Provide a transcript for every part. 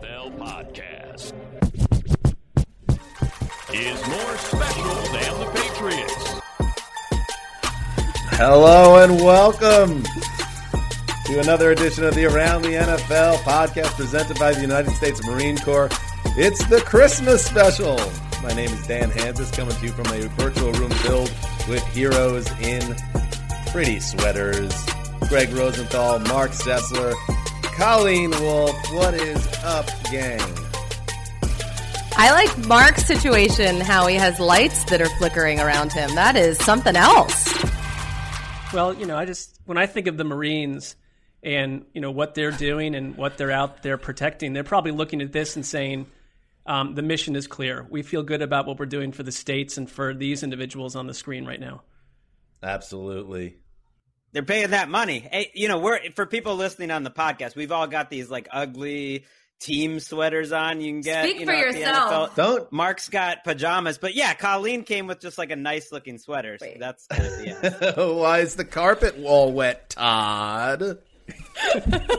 NFL podcast is more special than the Patriots. Hello and welcome to another edition of the Around the NFL podcast presented by the United States Marine Corps. It's the Christmas special. My name is Dan Hanzus, coming to you from a virtual room filled with heroes in pretty sweaters. Gregg Rosenthal, Marc Sessler, Colleen Wolfe. What is up, gang? I like Marc's situation, how he has lights that are flickering around him. That is something else. Well, you know, I just when I think of the Marines and you know what they're doing and what they're out there protecting, they're probably looking at this and saying, um, "The mission is clear. We feel good about what we're doing for the states and for these individuals on the screen right now." Absolutely. They're paying that money. Hey, you know, we're for people listening on the podcast. We've all got these like ugly team sweaters on. You can get. Speak you for know, at the yourself. Don't Marc's got pajamas, but yeah, Colleen came with just like a nice looking sweater. So Wait. that's kind of the end. Why is the carpet wall wet, Todd?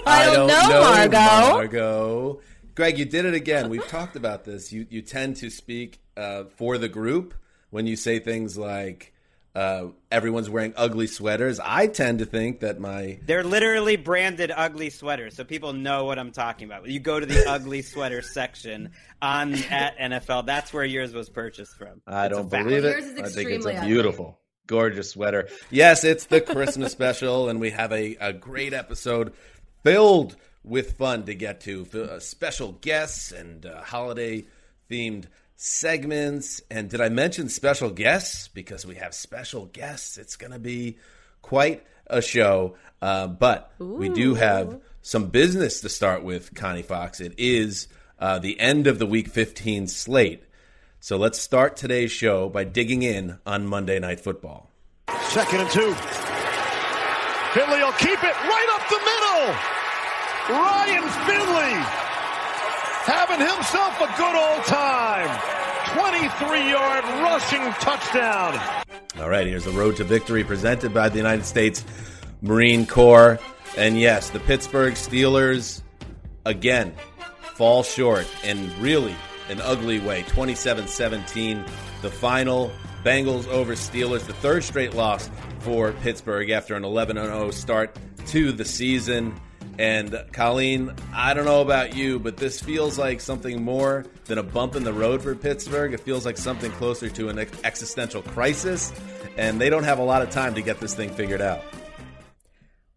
I don't, know, Margot. Margot. Gregg, you did it again. We've talked about this. You you tend to speak uh, for the group when you say things like uh, everyone's wearing ugly sweaters. I tend to think that my They're literally branded ugly sweaters, so people know what I'm talking about. You go to the ugly sweater section on at NFL. That's where yours was purchased from. I It's don't believe it. Yours is I think it's extremely a ugly. beautiful, gorgeous sweater. Yes, it's the Christmas special, and we have a, a great episode filled with fun to get to. F- uh, special guests and uh, holiday themed segments. And did I mention special guests? Because we have special guests. It's going to be quite a show. Uh, but we do have some business to start with, Connie Fox. It is uh, the end of the Week 15 slate. So let's start today's show by digging in on Monday Night Football. Second and two. Finley will keep it right up the middle. Ryan Finley having himself a good old time. 23 yard rushing touchdown. All right, here's the road to victory presented by the United States Marine Corps. And yes, the Pittsburgh Steelers again fall short in really an ugly way. 27 17, the final. Bengals over Steelers, the third straight loss for Pittsburgh after an 11 0 start to the season. And Colleen, I don't know about you, but this feels like something more than a bump in the road for Pittsburgh. It feels like something closer to an existential crisis, and they don't have a lot of time to get this thing figured out.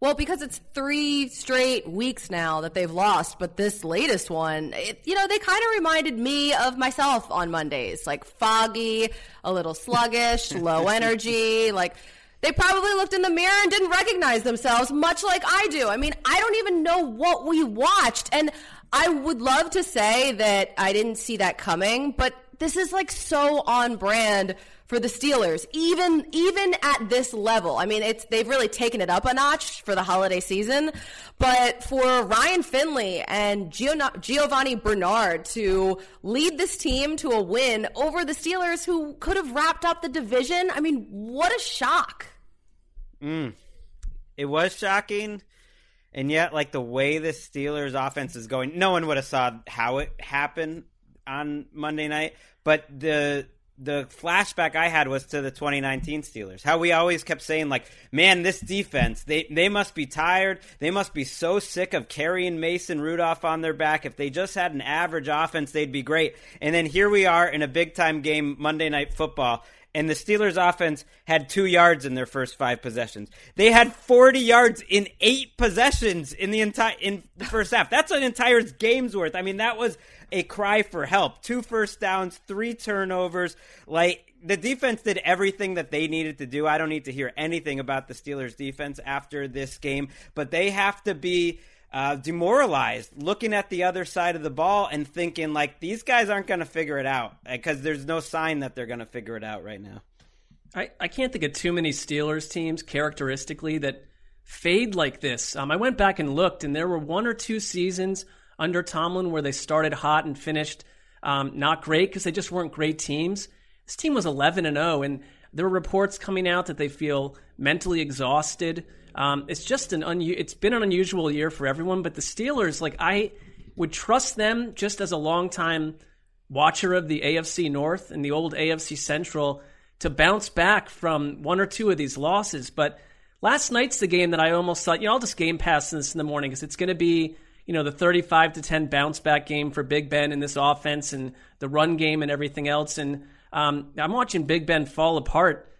Well, because it's three straight weeks now that they've lost, but this latest one, it, you know, they kind of reminded me of myself on Mondays, like foggy, a little sluggish, low energy, like they probably looked in the mirror and didn't recognize themselves, much like I do. I mean, I don't even know what we watched, and I would love to say that I didn't see that coming, but this is like so on brand for the Steelers, even even at this level. I mean, it's they've really taken it up a notch for the holiday season, but for Ryan Finley and Gio- Giovani Bernard to lead this team to a win over the Steelers, who could have wrapped up the division, I mean, what a shock! Mm. It was shocking. And yet, like the way the Steelers offense is going, no one would have saw how it happened on Monday night. But the the flashback I had was to the 2019 Steelers. How we always kept saying like, man, this defense, they they must be tired. They must be so sick of carrying Mason Rudolph on their back. If they just had an average offense, they'd be great. And then here we are in a big time game Monday night football and the Steelers offense had 2 yards in their first 5 possessions. They had 40 yards in 8 possessions in the entire in the first half. That's an entire game's worth. I mean, that was a cry for help. Two first downs, three turnovers. Like the defense did everything that they needed to do. I don't need to hear anything about the Steelers defense after this game, but they have to be uh, demoralized looking at the other side of the ball and thinking like these guys aren't going to figure it out because there's no sign that they're going to figure it out right now. I, I can't think of too many Steelers teams characteristically that fade like this. Um, I went back and looked, and there were one or two seasons under Tomlin where they started hot and finished um, not great because they just weren't great teams. This team was 11 and 0, and there were reports coming out that they feel mentally exhausted. Um, it's just an un- it's been an unusual year for everyone, but the Steelers, like I would trust them just as a longtime watcher of the AFC North and the old AFC Central to bounce back from one or two of these losses. But last night's the game that I almost thought, you know, I'll just game pass this in the morning because it's going to be, you know, the 35 to 10 bounce back game for Big Ben in this offense and the run game and everything else. And um, I'm watching Big Ben fall apart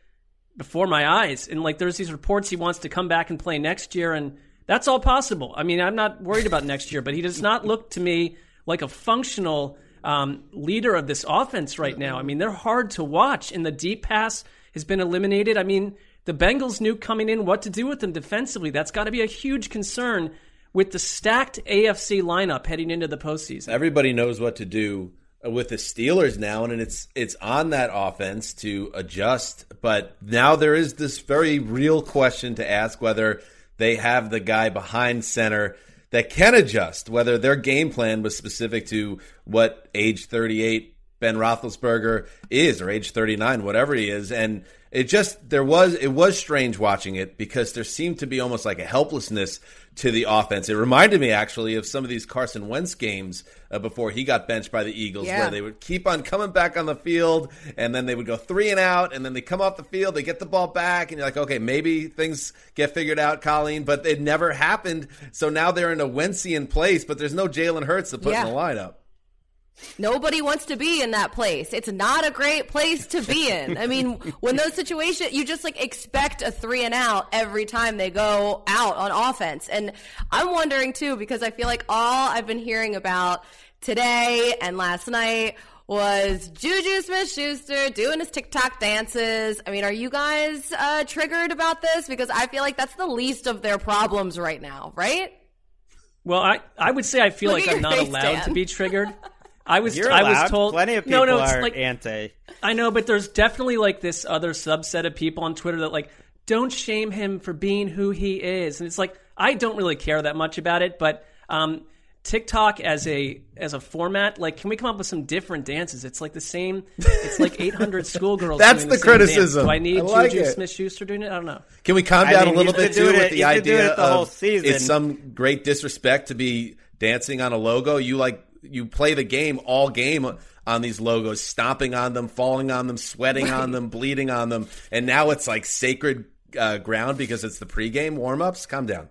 before my eyes. And like, there's these reports he wants to come back and play next year, and that's all possible. I mean, I'm not worried about next year, but he does not look to me like a functional um, leader of this offense right now. I mean, they're hard to watch, and the deep pass has been eliminated. I mean, the Bengals knew coming in what to do with them defensively. That's got to be a huge concern with the stacked AFC lineup heading into the postseason. Everybody knows what to do with the Steelers now, and it's it's on that offense to adjust. But now there is this very real question to ask whether they have the guy behind center that can adjust, whether their game plan was specific to what age 38 Ben Roethlisberger is, or age 39, whatever he is, and it just there was it was strange watching it because there seemed to be almost like a helplessness to the offense. It reminded me actually of some of these Carson Wentz games uh, before he got benched by the Eagles, Yeah. where they would keep on coming back on the field, and then they would go three and out, and then they come off the field, they get the ball back, and you're like, okay, maybe things get figured out, Colleen, but it never happened. So now they're in a Wentzian place, but there's no Jalen Hurts to put Yeah. in the lineup. Nobody wants to be in that place. It's not a great place to be in. I mean, when those situations, you just like expect a three and out every time they go out on offense. And I'm wondering too, because I feel like all I've been hearing about today and last night was Juju Smith Schuster doing his TikTok dances. I mean, are you guys uh, triggered about this? Because I feel like that's the least of their problems right now, right? Well, I, I would say I feel Look like I'm not allowed Dan. to be triggered. I was You're I was told Plenty of people no, no, it's are like, anti. I know, but there's definitely like this other subset of people on Twitter that like don't shame him for being who he is, and it's like I don't really care that much about it, but um, TikTok as a as a format, like, can we come up with some different dances? It's like the same. It's like 800 schoolgirls. That's doing the same dance. criticism. Do I need I like Juju it. Smith Schuster doing it? I don't know. Can we calm I down mean, a little bit been too doing with the he's idea it the whole of season. it's some great disrespect to be dancing on a logo? You like you play the game all game on these logos, stomping on them, falling on them, sweating on them, bleeding on them, and now it's like sacred uh, ground because it's the pregame warm ups. Calm down.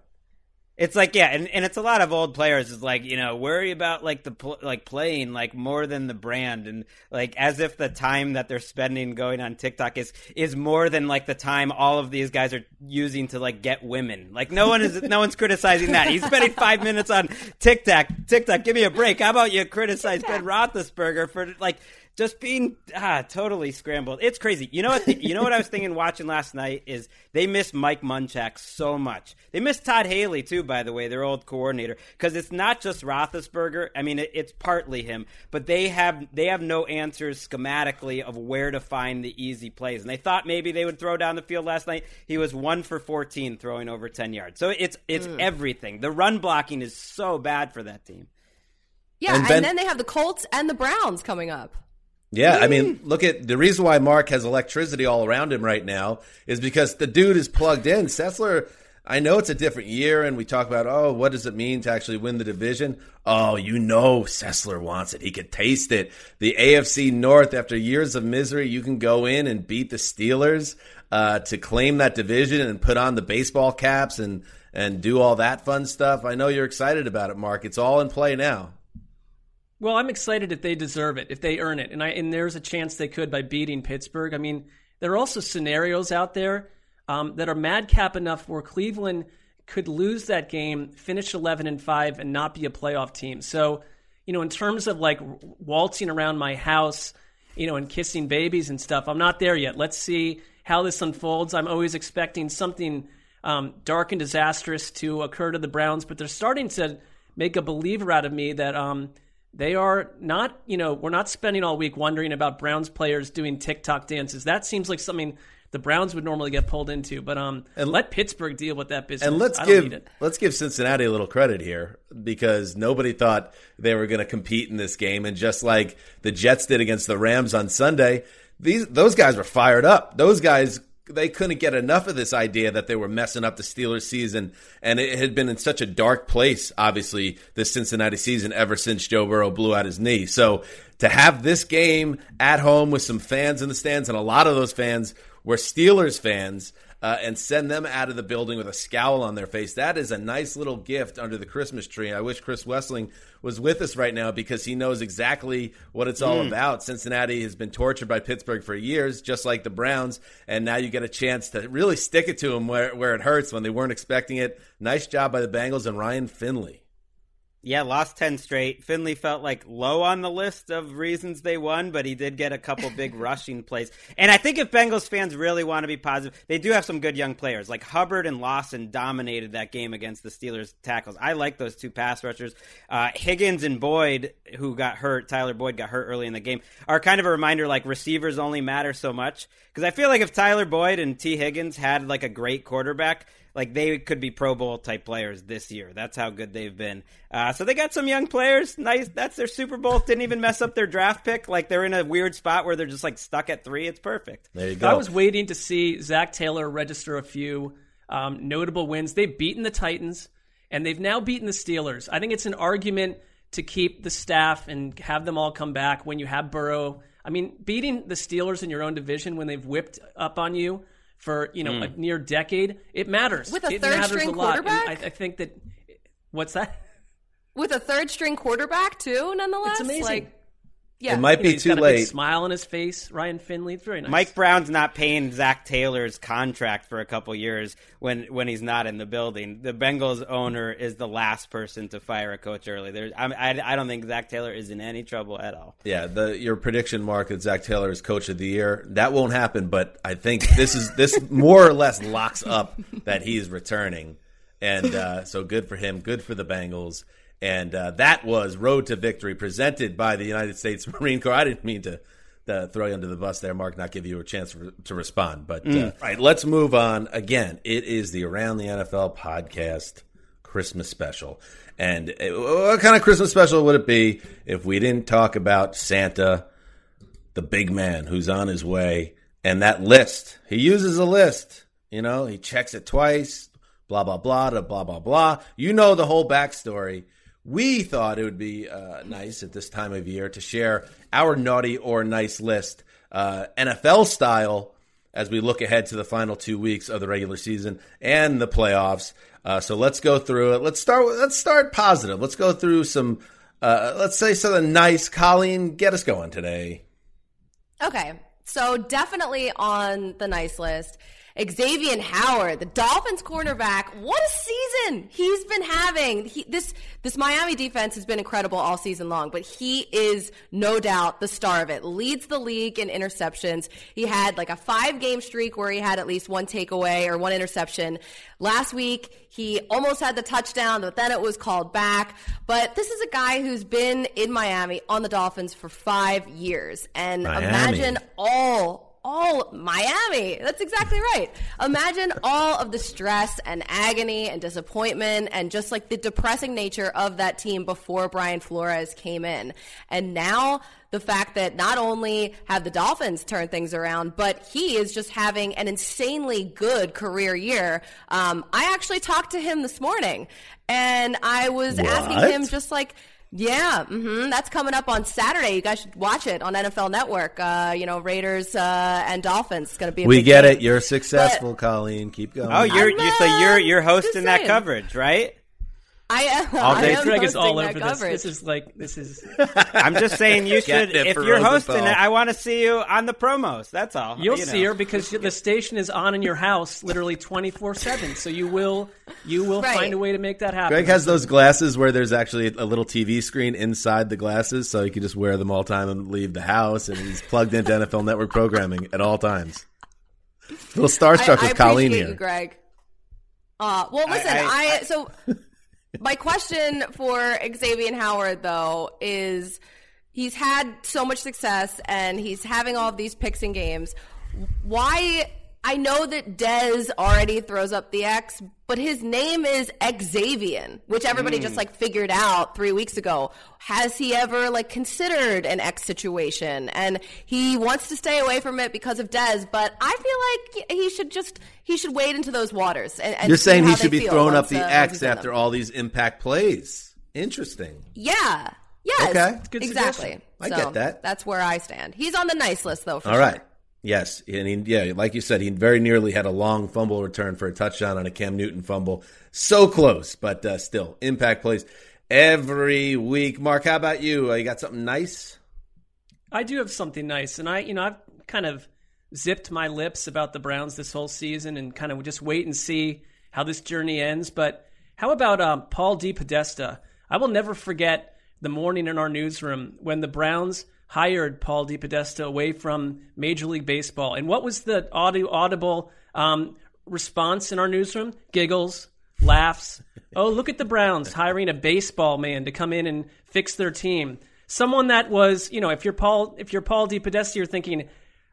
It's like yeah, and, and it's a lot of old players is like you know worry about like the pl- like playing like more than the brand and like as if the time that they're spending going on TikTok is is more than like the time all of these guys are using to like get women. Like no one is no one's criticizing that. He's spending five minutes on TikTok. TikTok, give me a break. How about you criticize Ben Roethlisberger for like just being ah, totally scrambled. It's crazy. You know what? The, you know what I was thinking watching last night is they miss Mike Munchak so much. They miss Todd Haley too, by the way, their old coordinator, because it's not just Roethlisberger. I mean, it, it's partly him, but they have they have no answers schematically of where to find the easy plays. And they thought maybe they would throw down the field last night. He was one for fourteen throwing over ten yards. So it's it's mm. everything. The run blocking is so bad for that team. Yeah, and, ben, and then they have the Colts and the Browns coming up. Yeah, I mean, look at the reason why Marc has electricity all around him right now is because the dude is plugged in. Sessler, I know it's a different year, and we talk about, oh, what does it mean to actually win the division? Oh, you know, Sessler wants it. He could taste it. The AFC North, after years of misery, you can go in and beat the Steelers uh, to claim that division and put on the baseball caps and and do all that fun stuff. I know you're excited about it, Marc. It's all in play now. Well, I'm excited if they deserve it, if they earn it, and I and there's a chance they could by beating Pittsburgh. I mean, there are also scenarios out there um, that are madcap enough where Cleveland could lose that game, finish 11 and five, and not be a playoff team. So, you know, in terms of like waltzing around my house, you know, and kissing babies and stuff, I'm not there yet. Let's see how this unfolds. I'm always expecting something um, dark and disastrous to occur to the Browns, but they're starting to make a believer out of me that um, they are not, you know, we're not spending all week wondering about Browns players doing TikTok dances. That seems like something the Browns would normally get pulled into. But um, and let Pittsburgh deal with that business. And let's give let's give Cincinnati a little credit here because nobody thought they were going to compete in this game, and just like the Jets did against the Rams on Sunday, these those guys were fired up. Those guys they couldn't get enough of this idea that they were messing up the Steelers season. And it had been in such a dark place, obviously, this Cincinnati season ever since Joe Burrow blew out his knee. So to have this game at home with some fans in the stands, and a lot of those fans were Steelers fans, uh, and send them out of the building with a scowl on their face. That is a nice little gift under the Christmas tree. I wish Chris Wesseling was with us right now because he knows exactly what it's all mm. about. Cincinnati has been tortured by Pittsburgh for years, just like the Browns, and now you get a chance to really stick it to them where, where it hurts when they weren't expecting it. Nice job by the Bengals and Ryan Finley. Yeah, lost 10 straight. Finley felt like low on the list of reasons they won, but he did get a couple big rushing plays. And I think if Bengals fans really want to be positive, they do have some good young players. Like Hubbard and Lawson dominated that game against the Steelers tackles. I like those two pass rushers. Uh, Higgins and Boyd, who got hurt, Tyler Boyd got hurt early in the game, are kind of a reminder like receivers only matter so much. Because I feel like if Tyler Boyd and Tee Higgins had like a great quarterback, like they could be Pro Bowl type players this year. That's how good they've been. Uh, so they got some young players. Nice. That's their Super Bowl. Didn't even mess up their draft pick. Like they're in a weird spot where they're just like stuck at three. It's perfect. There you go. I was waiting to see Zac Taylor register a few um, notable wins. They've beaten the Titans and they've now beaten the Steelers. I think it's an argument to keep the staff and have them all come back when you have Burrow. I mean, beating the Steelers in your own division when they've whipped up on you for you know mm. a near decade, it matters. With a it third string quarterback, I, I, think that. What's that? With a third string quarterback too, nonetheless. It's amazing. Like, yeah. It might you know, be too late. smile on his face, Ryan Finley. It's very nice. Mike Brown's not paying Zac Taylor's contract for a couple years when when he's not in the building. The Bengals owner is the last person to fire a coach early. There's, I, I, I don't think Zac Taylor is in any trouble at all. Yeah, the your prediction, Marc, that Zac Taylor is coach of the year, that won't happen. But I think this is this more or less locks up that he's returning, and uh, so good for him. Good for the Bengals. And uh, that was Road to Victory presented by the United States Marine Corps. I didn't mean to uh, throw you under the bus there, Marc, not give you a chance for, to respond. But mm. uh, all right, let's move on. Again, it is the Around the NFL podcast Christmas special. And uh, what kind of Christmas special would it be if we didn't talk about Santa, the big man who's on his way, and that list? He uses a list. You know, he checks it twice, blah, blah, blah, blah, blah, blah. You know the whole backstory we thought it would be uh, nice at this time of year to share our naughty or nice list, uh, NFL style, as we look ahead to the final two weeks of the regular season and the playoffs. Uh, so let's go through it. Let's start. Let's start positive. Let's go through some. Uh, let's say something nice. Colleen, get us going today. Okay, so definitely on the nice list Xavier Howard, the Dolphins cornerback, what a season he's been having. He, this this Miami defense has been incredible all season long, but he is no doubt the star of it. Leads the league in interceptions. He had like a five game streak where he had at least one takeaway or one interception. Last week he almost had the touchdown, but then it was called back. But this is a guy who's been in Miami on the Dolphins for five years, and Miami. imagine all all Miami. That's exactly right. Imagine all of the stress and agony and disappointment and just like the depressing nature of that team before Brian Flores came in. And now the fact that not only have the Dolphins turned things around, but he is just having an insanely good career year. Um, I actually talked to him this morning and I was asking him just like, yeah, hmm that's coming up on Saturday. You guys should watch it on NFL Network. Uh, you know, Raiders uh, and Dolphins. It's going to be. A We big get game. it. You're successful, Colleen. Keep going. Oh, you're, I'm, you so you're you're hosting that coverage, right? I am. All I day am Gregg is hosting all that over this. coverage. This is like this is. I'm just saying you should. If you're Rosenthal. hosting it, I want to see you on the promos. That's all. You'll you know. see her because the station is on in your house, literally twenty four seven. So you will you will Right. find a way to make that happen. Gregg has those glasses where there's actually a little TV screen inside the glasses, so he can just wear them all time and leave the house. And he's plugged into NFL Network programming at all times. A little starstruck I, I with Colleen appreciate here. you, Gregg. Uh, well, listen, I- I, so my question for Xavier Howard though is he's had so much success and he's having all of these picks and games. Why? I know that Dez already throws up the X, but his name is Xavien, which everybody just like figured out three weeks ago. Has he ever like considered an X situation? And he wants to stay away from it because of Dez, but I feel like he should just he should wade into those waters. And, and You're saying he should be feel throwing up the uh, X after them. all these impact plays. Interesting. Yeah. Yes. Okay. Good exactly. suggestion. I So, get that. That's where I stand. He's on the nice list though. For All sure. right. Yes, and he, yeah, like you said, he very nearly had a long fumble return for a touchdown on a Cam Newton fumble. So close, but uh, still impact plays every week. Marc, how about you? Uh, you got something nice? I do have something nice, and I, you know, I've kind of zipped my lips about the Browns this whole season, and kind of just wait and see how this journey ends. But how about um, Paul DePodesta? I will never forget the morning in our newsroom when the Browns hired Paul DePodesta away from Major League Baseball, and what was the audio, audible um, response in our newsroom? Giggles, laughs. Oh, look at the Browns hiring a baseball man to come in and fix their team. Someone that was, you know, if you're Paul, if you're Paul DePodesta, you're thinking,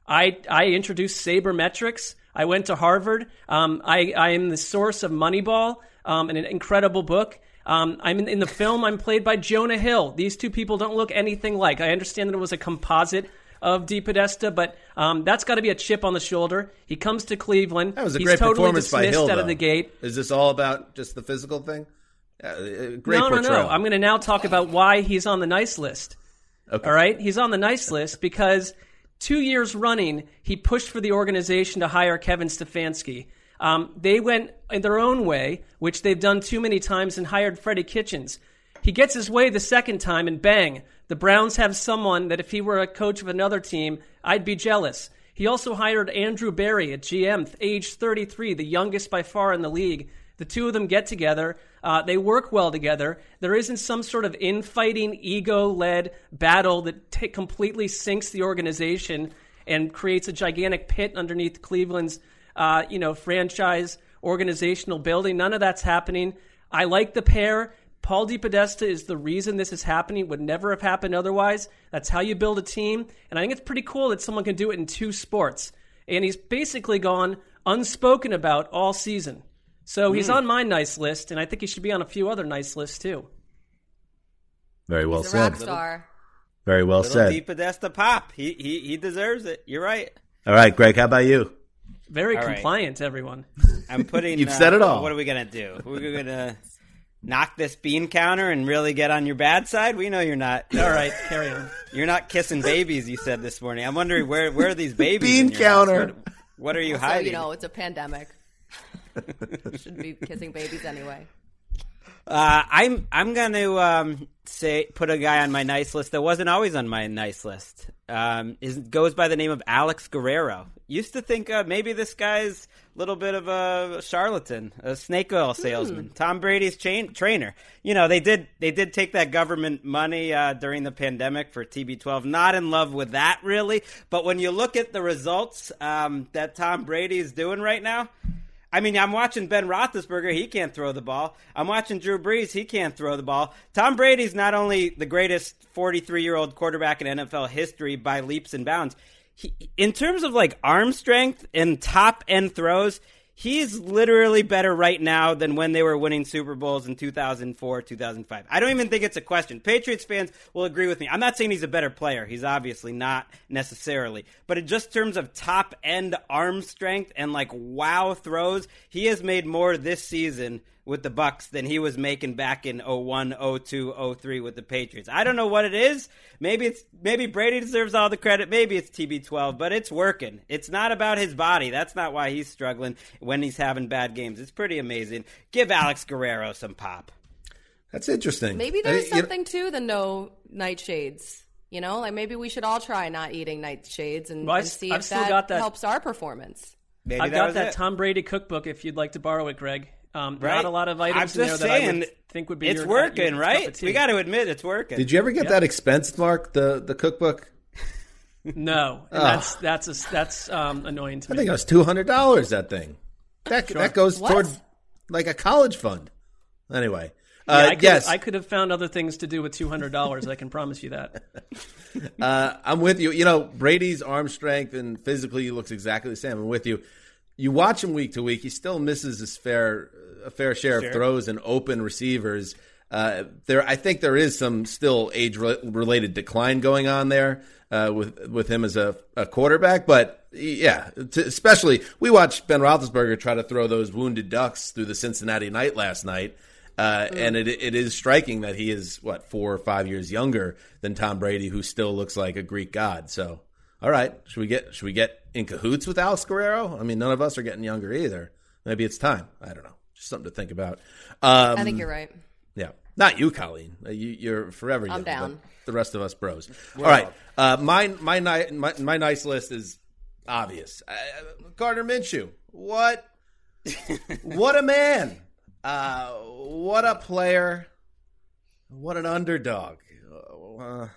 I I introduced sabermetrics. I went to Harvard. Um, I I am the source of Moneyball, um, an incredible book. Um, I'm in, in the film. I'm played by Jonah Hill. These two people don't look anything like. I understand that it was a composite of DePodesta, but um, that's got to be a chip on the shoulder. He comes to Cleveland. That was a He's great totally performance by dismissed Hill. out though. of the gate. Is this all about just the physical thing? Uh, uh, great no, no, no. I'm going to now talk about why he's on the nice list. Okay. All right, he's on the nice list because two years running, he pushed for the organization to hire Kevin Stefanski. Um, they went in their own way, which they've done too many times, and hired Freddie Kitchens. He gets his way the second time, and bang, the Browns have someone that if he were a coach of another team, I'd be jealous. He also hired Andrew Berry at GM, age 33, the youngest by far in the league. The two of them get together. Uh, they work well together. There isn't some sort of infighting, ego led battle that t- completely sinks the organization and creates a gigantic pit underneath Cleveland's uh, you know, franchise organizational building. None of that's happening. I like the pair. Paul DePodesta is the reason this is happening. Would never have happened otherwise. That's how you build a team. And I think it's pretty cool that someone can do it in two sports. And he's basically gone unspoken about all season. So he's on my nice list, and I think he should be on a few other nice lists too. Very well He's a rock said. star. Very well Little said. D. Podesta pop. He he he deserves it. You're right. All right, Gregg, how about you? Very All right. compliant, everyone. I'm putting. You've uh, said it all. What are we gonna do? We're gonna knock this bean counter and really get on your bad side. We know you're not. All right, carry on. You're not kissing babies. You said this morning. I'm wondering where where are these babies? Bean in your house? counter. What, what are you So hiding? you know it's a pandemic. Should be kissing babies anyway. Uh, I'm I'm going to um, say put a guy on my nice list that wasn't always on my nice list. Um, is goes by the name of Alex Guerrero. Used to think uh, maybe this guy's a little bit of a charlatan, a snake oil salesman. Tom Brady's chain, trainer. You know they did they did take that government money uh, during the pandemic for TB12. Not in love with that really, but when you look at the results um, that Tom Brady is doing right now. I mean, I'm watching Ben Roethlisberger. He can't throw the ball. I'm watching Drew Brees. He can't throw the ball. Tom Brady's not only the greatest 43 year old quarterback in NFL history by leaps and bounds. He, in terms of like arm strength and top end throws, he's literally better right now than when they were winning Super Bowls in 2004, 2005. I don't even think it's a question. Patriots fans will agree with me. I'm not saying he's a better player. He's obviously not necessarily. But in just terms of top end arm strength and like wow throws, he has made more this season with the Bucs than he was making back in 01, 02, 03 with the Patriots. I don't know what it is. Maybe it's maybe Brady deserves all the credit. Maybe it's TB12, but it's working. It's not about his body. That's not why he's struggling when he's having bad games. It's pretty amazing. Give Alex Guerrero some pop. That's interesting. Maybe there's you know- something to the no nightshades. You know, like maybe we should all try not eating nightshades and, Well, I've- and see I've if still that, got that- helps our performance. Maybe I've that got that it. Tom Brady cookbook if you'd like to borrow it, Gregg. Um, Right? Not a lot of items I'm in there just that I saying, would think would be It's your, working, your right? cup of tea. We got to admit it's working. Did you ever get that expense mark the the cookbook? No, and that's that's a, that's um, annoying to me. I think it was two hundred dollars. That thing. That that goes What? toward like a college fund. Anyway, Yeah, uh, I could, yes, I could have found other things to do with two hundred dollars. I can promise you that. Uh, I'm with you. You know, Brady's arm strength and physically he looks exactly the same. I'm with you. You watch him week to week, he still misses his fair a fair share of throws and open receivers. Uh, there, I think there is some still age related decline going on there uh, with with him as a, a quarterback. But yeah, t- especially we watched Ben Roethlisberger try to throw those wounded ducks through the Cincinnati night last night. Uh, and it it is striking that he is what four or five years younger than Tom Brady, who still looks like a Greek god. So, all right, should we get should we get in cahoots with Alex Guerrero? I mean, none of us are getting younger either. Maybe it's time. I don't know. Just something to think about. Um, I think you're right. yeah, not you, Colleen. Uh, You, you're forever. young, down. The rest of us bros. All right, uh, my my ni- my my nice list is obvious. Uh, Gardner Minshew. What? what a man! Uh, what a player! What an underdog! Uh,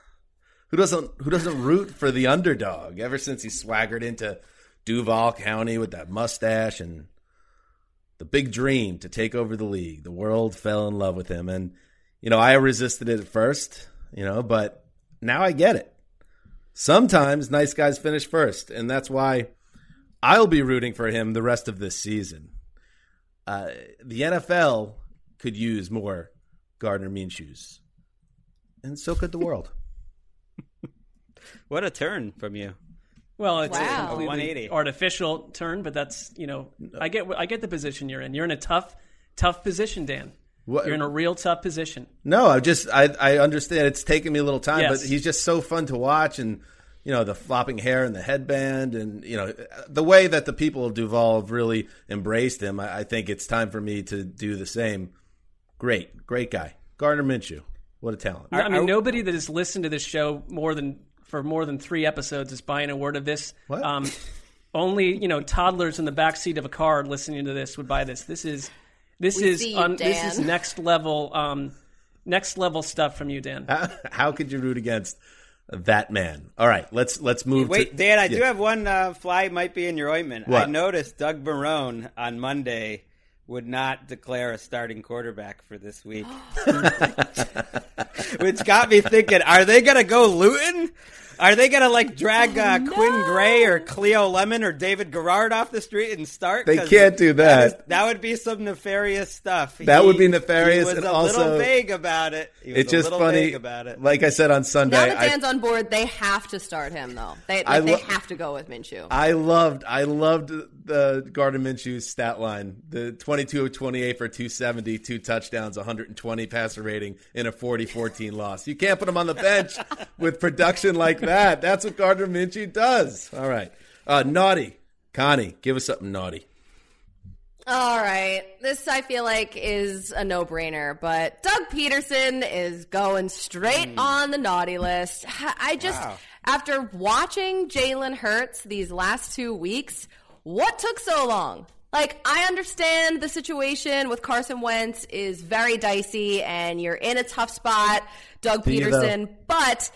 who doesn't who doesn't root for the underdog? Ever since he swaggered into Duval County with that mustache and the big dream to take over the league. The world fell in love with him. And, you know, I resisted it at first, you know, but now I get it. Sometimes nice guys finish first. And that's why I'll be rooting for him the rest of this season. Uh, the NFL could use more Gardner Minshews. And so could the world. What a turn from you. Well, it's Wow. a A completely 180. artificial turn, but that's you know, I get I get the position you're in. You're in a tough, tough position, Dan. What- You're in a real tough position. No, I just I I understand it's taken me a little time, Yes. but he's just so fun to watch, and you know the flopping hair and the headband, and you know the way that the people of Duval have really embraced him. I, I think it's time for me to do the same. Great, great guy, Gardner Minshew. What a talent! I mean, nobody that has listened to this show more than for more than three episodes is buying a word of this. What? Um, only you know toddlers in the back seat of a car listening to this would buy this. This is this We is you, un- this is next level um, next level stuff from you, Dan. How, how could you root against that man? All right, let's let's move. Wait, to, Dan, I yeah. do have one uh, fly might be in your ointment. What? I noticed Doug Marrone on Monday would not declare a starting quarterback for this week. Which got me thinking, are they going to go Luton? Are they going to like drag uh, Quinn Gray or Cleo Lemon or David Garrard off the street and start? They can't do that. is- that would be some nefarious stuff. That He- would be nefarious He was and a also- little vague about it. He was It's a just little funny. vague about it. Like I said on Sunday, Now that I- Dan's on board, they have to start him though. They I like, they have to go with Minshew. I loved I loved the Gardner Minshew's stat line. The 22 of 28 for 270, two touchdowns, 120 passer rating in a 40-14 loss. You can't put him on the bench with production like that. That's what Gardner Minshew does. All right. Uh, naughty. Connie, give us something naughty. All right. This I feel like is a no brainer, but Doug Pederson is going straight on the naughty list. I just, Wow. after watching Jalen Hurts these last two weeks, what took so long? Like, I understand the situation with Carson Wentz is very dicey and you're in a tough spot, Doug you? Pederson, but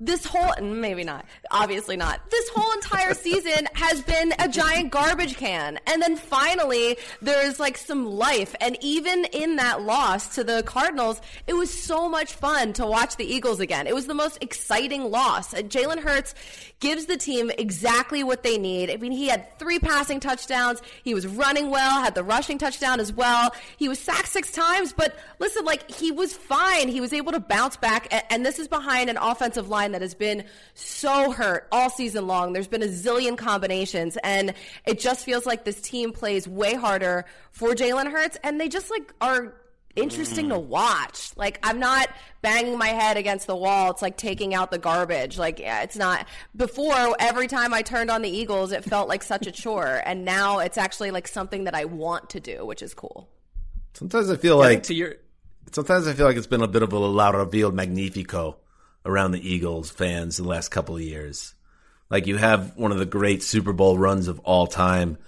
this whole maybe not obviously not. This whole entire season has been a giant garbage can. And then finally there's like some life. And even in that loss to the cardinals it was so much fun to watch the eagles again. It was the most exciting loss. Jalen hurts gives the team exactly what they need. I mean he had three passing touchdowns. He was running well had the rushing touchdown as well. He was sacked six times but listen like he was fine. He was able to bounce back and this is behind an offensive line that has been so hurt all season long. There's been a zillion combinations and it just feels like this team plays way harder for jalen hurts and they just like are interesting to mm. watch. Like i'm not banging my head against the wall. It's like taking out the garbage. Like yeah, it's not. Before every time i turned on the eagles it felt like such a chore and now it's actually like something that i want to do which is cool. Sometimes I feel like to your sometimes I feel like it's been a bit of a La Reveal Magnifico around the Eagles fans in the last couple of years. Like you have one of the great Super Bowl runs of all time,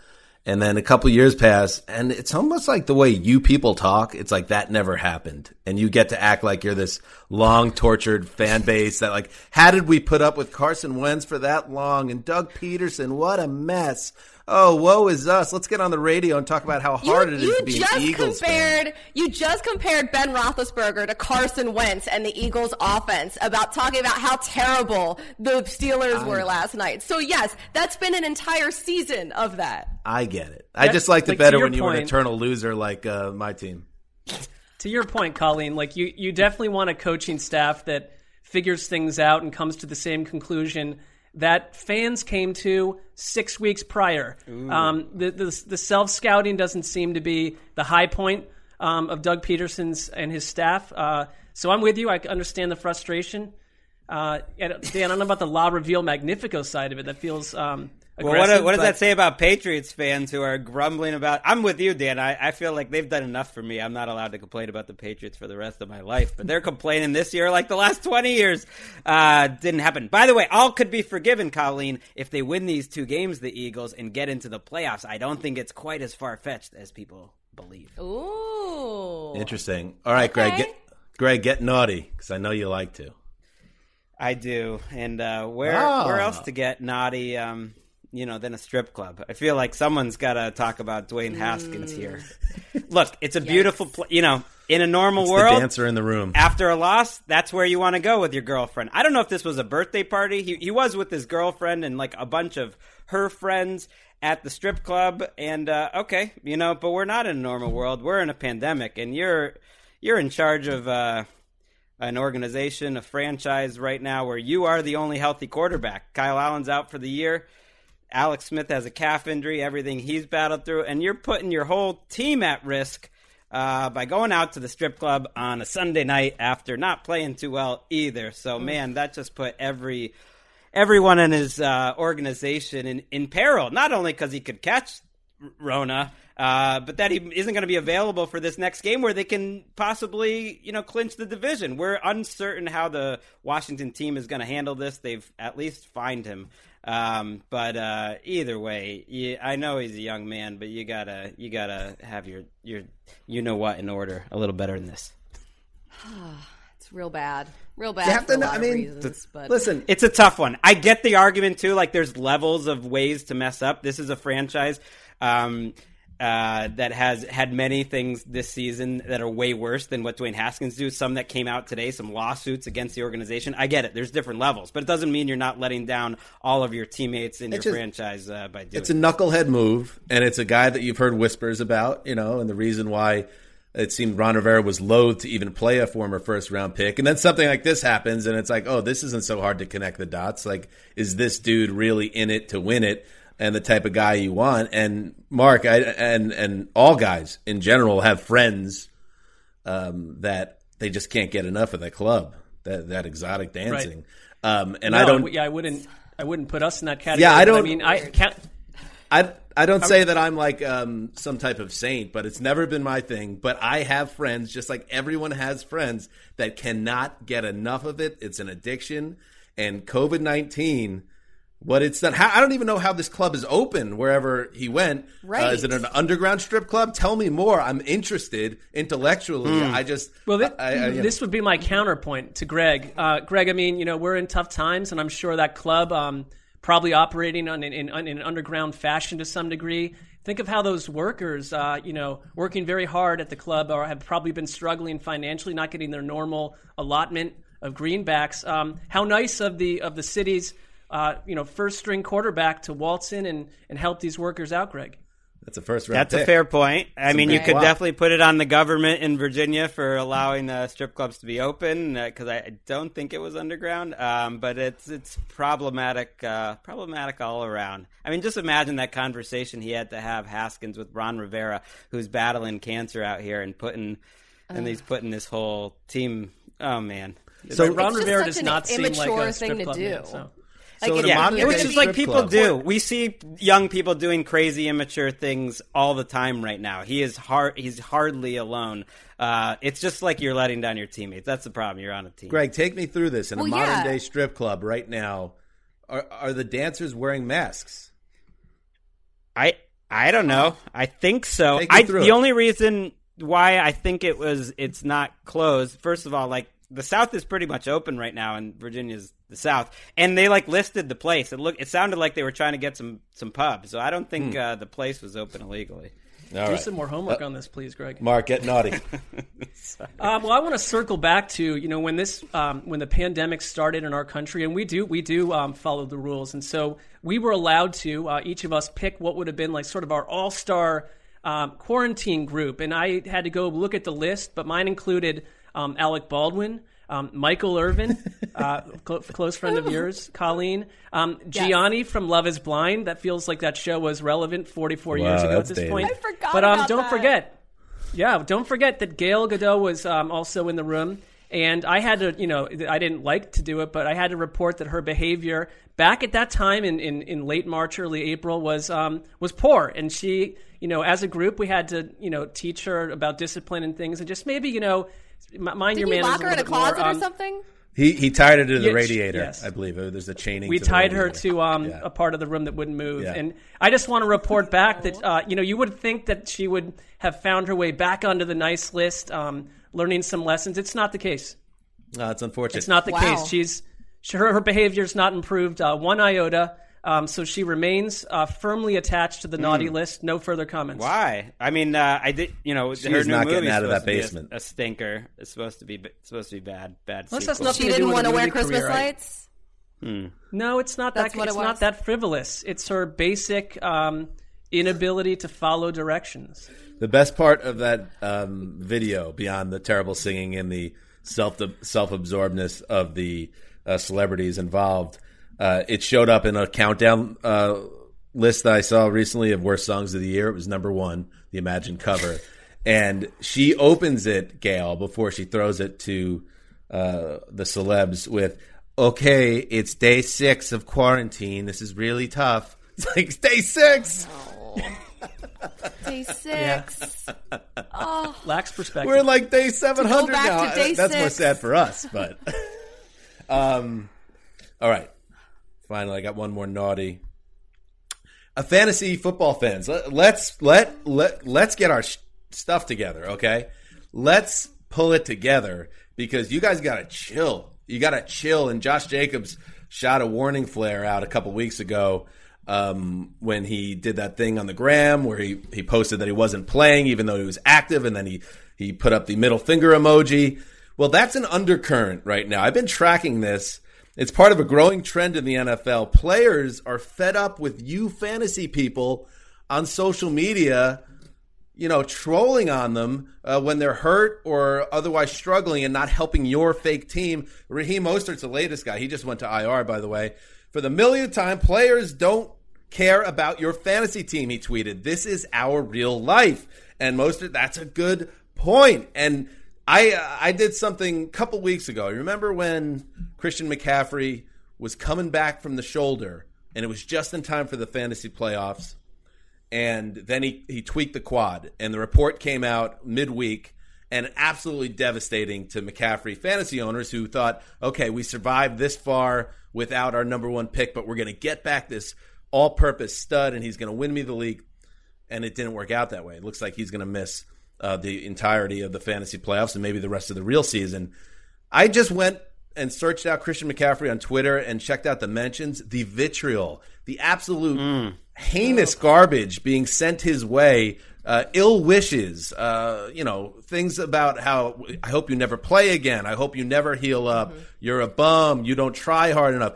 and then a couple years pass, and it's almost like the way you people talk. It's like that never happened, and you get to act like you're this long tortured fan base that like, how did we put up with Carson Wentz for that long and Doug Pederson? What a mess! Oh, woe is us. Let's get on the radio and talk about how hard it is you to be just an Eagles fan. compared you just compared Ben Roethlisberger to Carson Wentz and the Eagles offense about talking about how terrible the Steelers were last night. So yes, that's been an entire season of that. I get it. I Yeah, just liked it like, to better your when you were an eternal loser like uh, my team. to your point, Colleen, like you, you definitely want a coaching staff that figures things out and comes to the same conclusion that fans came to six weeks prior. Um, the the, the self scouting doesn't seem to be the high point um, of Doug Pederson's and his staff. Uh, so I'm with you. I understand the frustration. Uh, and Dan, I don't know about the La Reveal Magnifico side of it. That feels um, Well, what, what does but- that say about Patriots fans who are grumbling about? I'm with you, Dan. I, I feel like they've done enough for me. I'm not allowed to complain about the Patriots for the rest of my life, but they're complaining this year like the last 20 years uh, didn't happen. By the way, all could be forgiven, Colleen, if they win these two games, the Eagles, and get into the playoffs. I don't think it's quite as far fetched as people believe. Ooh. Interesting. All right, Gregg. Get, Gregg, get naughty because I know you like to. I do, and uh, where Ah. where else to get naughty? Um, you know, than a strip club. I feel like someone's got to talk about Dwayne Haskins here. Look, it's a beautiful, pl- you know, in a normal It's world. the dancer in the room. After a loss, that's where you want to go with your girlfriend. I don't know if this was a birthday party. He he was with his girlfriend and like a bunch of her friends at the strip club. And uh, okay, you know, but we're not in a normal world. We're in a pandemic, and you're you're in charge of uh, an organization, a franchise right now where you are the only healthy quarterback. Kyle Allen's out for the year. Alex Smith has a calf injury, everything he's battled through, and you're putting your whole team at risk uh, by going out to the strip club on a Sunday night after not playing too well either. So, man, that just put every everyone in his uh, organization in, in peril. Not only because he could catch Rona, uh, but that he isn't going to be available for this next game where they can possibly, you know, clinch the division. We're uncertain how the Washington team is going to handle this. They've at least fined him. Um, but uh, either way, you, I know he's a young man, but you gotta you gotta have your your you know what in order a little better than this. It's real bad. Real bad You have for to know- I mean, reasons. But Listen, It's a tough one. I get the argument too. Like there's levels of ways to mess up. This is a franchise um, uh, that has had many things this season that are way worse than what Dwayne Haskins do. Some that came out today, some lawsuits against the organization. I get it. There's different levels, but it doesn't mean you're not letting down all of your teammates in your It's just- franchise uh, by doing. it's a knucklehead move, and it's a guy that you've heard whispers about, you know, and the reason why it seemed Ron Rivera was loath to even play a former first round pick. And then something like this happens, and it's like, oh, this isn't so hard to connect the dots. Like, is this dude really in it to win it? And the type of guy you want. And Marc, I, and and all guys in general have friends um, that they just can't get enough of the club. That that exotic dancing. Um, and No, I don't. Yeah, I wouldn't. I wouldn't put us in that category. Yeah, I don't- I mean, I count. I I don't say that I'm like um, some type of saint, but it's never been my thing. But I have friends, just like everyone has friends, that cannot get enough of it. It's an addiction, and COVID nineteen. What it's done. How, I don't even know how this club is open wherever he went. Uh, Right. is it an underground strip club? Tell me more. I'm interested intellectually. I just Well, thi- I, I, you know. this would be my counterpoint to Gregg. Uh, Gregg, I mean, you know, we're in tough times, and I'm sure that club um, probably operating on in, in, in an underground fashion to some degree. Think of how those workers, uh, you know, working very hard at the club, or have probably been struggling financially, not getting their normal allotment of greenbacks. Um, how nice of the of the city's, uh, you know, first string quarterback to waltz in and, and help these workers out, Gregg. That's a first round. That's a fair point. I mean, you could wow. definitely put it on the government in Virginia for allowing uh, strip clubs to be open because I don't think it was underground. Um, but it's it's problematic, uh, problematic all around. I mean, just imagine that conversation he had to have Haskins with Ron Rivera, who's battling cancer out here and putting and he's putting this whole team. Oh man. So Ron Rivera does not seem like immature a strip thing to club do. man, so. Like, So in it- a modern you're Which is like people club. do. We see young people doing crazy immature things all the time right now. He is hard. He's hardly alone. Uh, it's just like you're letting down your teammates. That's the problem. You're on a team. Gregg, take me through this in a modern yeah. day strip club right now. Are are the dancers wearing masks? I I don't know. I think so. I, the it. only reason why I think it was it's not closed. First of all, like the South is pretty much open right now, and Virginia's the South, and they like listed the place. It looked it sounded like they were trying to get some some pubs. So I don't think uh, the place was open illegally. All Do right. some more homework on this, please, Gregg. Marc, get naughty. Uh, well, I want to circle back to you know when this um, when the pandemic started in our country, and we do we do um, follow the rules, and so we were allowed to uh, each of us pick what would have been like sort of our all star um, quarantine group, and I had to go look at the list, but mine included um, Alec Baldwin. Um, Michael Irvin, uh, cl- close friend of yours, Colleen. Um, Gianni from Love Is Blind. That feels like that show was relevant 44 years ago at this dated. point. I forgot but um, about don't that. forget, yeah, don't forget that Gail Gadot was um, also in the room. And I had to, you know, I didn't like to do it, but I had to report that her behavior back at that time in, in, in late March, early April was um, was poor. And she, you know, as a group, we had to, you know, teach her about discipline and things, and just maybe, you know, m- mind Did your you manners lock her in a little bit more. closet or Um, something? he he tied her to the Yeah, radiator. yes. I believe there's a chaining. we to the tied her to um, Yeah. a part of the room that wouldn't move. Yeah. And I just want to report back that uh, you know you would think that she would have found her way back onto the nice list, um, learning some lessons. It's not the case. No, it's unfortunate. It's not the Wow. case. She's she, her her behavior's not improved uh, one iota. Um, so she remains uh, firmly attached to the naughty Hmm. list. No further comments. Why? I mean, uh, I did. You know, She her new not getting out of that to be a- basement. A, stinker. It's supposed to be. Supposed to be bad. Bad. Unless that's nothing She to didn't with want to wear Christmas career, right? lights. No, it's not That's that. what it's it not that frivolous. It's her basic um, inability to follow directions. The best part of that um, video, beyond the terrible singing and the self self absorbedness of the uh, celebrities involved, uh, it showed up in a countdown uh, list that I saw recently of worst songs of the year. It was number one, the Imagine cover, and she opens it, Gail, before she throws it to uh, the celebs with, "Okay, it's day six of quarantine. This is really tough." It's like it's day six. Day six. Oh, Lacks perspective. We're like day seven hundred back now. to day That's more sad for us, but um, all right. Finally, I got one more naughty. A fantasy football fans, let- let's let let let's get our sh- stuff together, okay? Let's pull it together because you guys got to chill. You got to chill. And Josh Jacobs shot a warning flare out a couple weeks ago um, when he did that thing on the gram where he, he posted that he wasn't playing even though he was active, and then he he put up the middle finger emoji. Well, that's an undercurrent right now. I've been tracking this. It's part of a growing trend in the NFL. Players are fed up with you fantasy people on social media you know, trolling on them uh, when they're hurt or otherwise struggling and not helping your fake team. Raheem Mostert's the latest guy. He just went to IR, by the way. For the millionth time, players don't care about your fantasy team, he tweeted. This is our real life. And Mostert, that's a good point. And I, uh, I did something a couple weeks ago. Remember when Christian McCaffrey was coming back from the shoulder and it was just in time for the fantasy playoffs? and then he he tweaked the quad, and the report came out midweek. And absolutely devastating to McCaffrey fantasy owners who thought, okay, we survived this far without our number one pick, but we're going to get back this all purpose stud and he's going to win me the league. And it didn't work out that way. It looks like he's going to miss uh, the entirety of the fantasy playoffs and maybe the rest of the real season. I just went and searched out Christian McCaffrey on Twitter and checked out the mentions. The vitriol, the absolute Mm. heinous garbage being sent his way, uh, ill wishes, uh, you know, things about how I hope you never play again. I hope you never heal up. You're a bum. You don't try hard enough.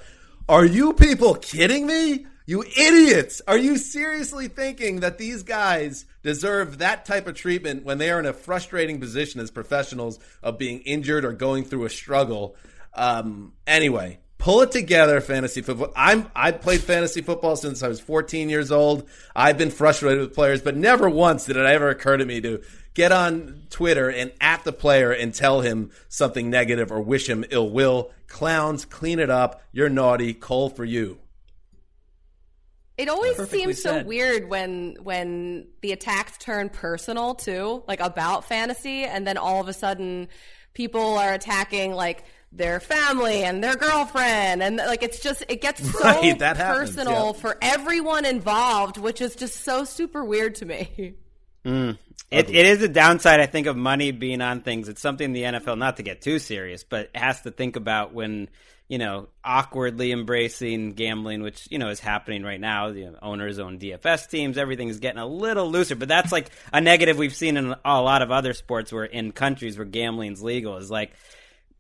Are you people kidding me? You idiots! Are you seriously thinking that these guys deserve that type of treatment when they are in a frustrating position as professionals of being injured or going through a struggle? Um, anyway, pull it together, fantasy football. I'm I played fantasy football since I was 14 years old. I've been frustrated with players, but never once did it ever occur to me to get on Twitter and at the player and tell him something negative or wish him ill will. Clowns, clean it up. You're naughty. Coal for you. It always Perfectly seems so weird when when the attacks turn personal too, like about fantasy, and then all of a sudden people are attacking like their family and their girlfriend, and like it's just it gets so Right, that happens, personal yeah. for everyone involved, which is just so super weird to me. Mm. It, it is a downside, I think, of money being on things. It's something the NFL, not to get too serious, but has to think about when, you know, awkwardly embracing gambling, which, you know, is happening right now. The owners own DFS teams. Everything's getting a little looser, but that's like a negative we've seen in a lot of other sports where in countries where gambling's legal is like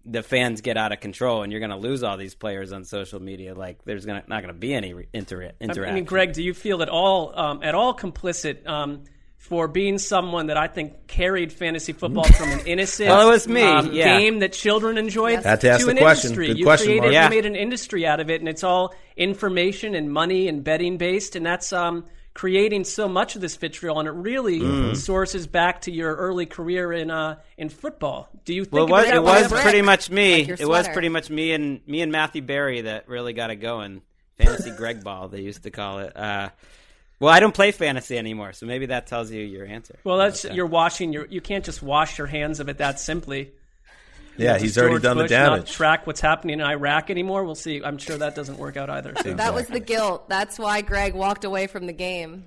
the fans get out of control and you're going to lose all these players on social media. Like there's gonna, not going to be any inter- interaction. I mean, Gregg, do you feel at all um, at all complicit um, for being someone that I think carried fantasy football from an innocent Well, it was me, um, yeah. game that children enjoyed Had to ask to the an question. industry? Good you question, created, Marc. Yeah. you made an industry out of it, and it's all information and money and betting based, and that's um, creating so much of this vitriol, and it really Mm-hmm. sources back to your early career in uh, in football. Do you think Well, it was, it was ever? pretty much me. Like it was pretty much me and me and Matthew Berry that really got it going. Fantasy Gregg Ball, they used to call it. Uh, well, I don't play fantasy anymore, so maybe that tells you your answer. Well, that's you're washing your. You can't just wash your hands of it that simply. Yeah, Does he's already George done the Bush not damage. track what's happening in Iraq anymore. We'll see. I'm sure that doesn't work out either. So. That was the guilt. That's why Gregg walked away from the game.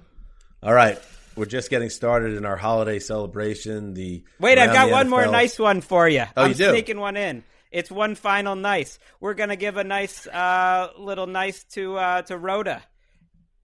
All right. We're just getting started in our holiday celebration. The Wait, I've got the one more nice one for you. Oh, I'm you do? sneaking one in. It's one final nice. We're gonna give a nice uh, little nice to uh, to Rhoda.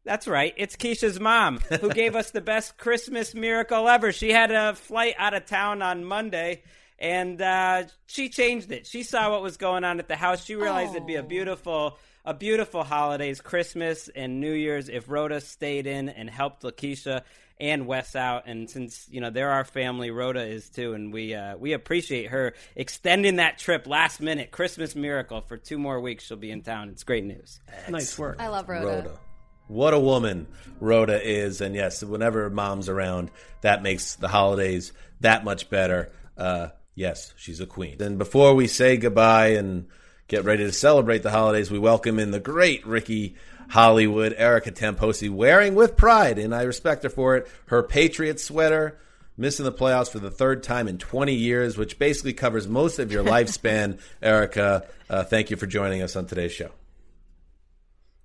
That's right. It's Keisha's mom who gave us the best Christmas miracle ever. She had a flight out of town on Monday, and uh, she changed it. She saw what was going on at the house. She realized it'd be a beautiful, a beautiful holidays, Christmas and New Year's, if Rhoda stayed in and helped Lakeisha and Wes out. And since you know they're our family, Rhoda is too, and we uh, we appreciate her extending that trip last minute. Christmas miracle for two more weeks. She'll be in town. It's great news. nice work. I love Rhoda. Rhoda. What a woman Rhoda is. And yes, whenever mom's around, that makes the holidays that much better. Uh, yes, she's a queen. And before we say goodbye and get ready to celebrate the holidays, we welcome in the great Ricky Hollywood, Erica Temposi, wearing with pride, and I respect her for it, her Patriots sweater. Missing the playoffs for the third time in 20 years, which basically covers most of your lifespan. Erica, uh, thank you for joining us on today's show.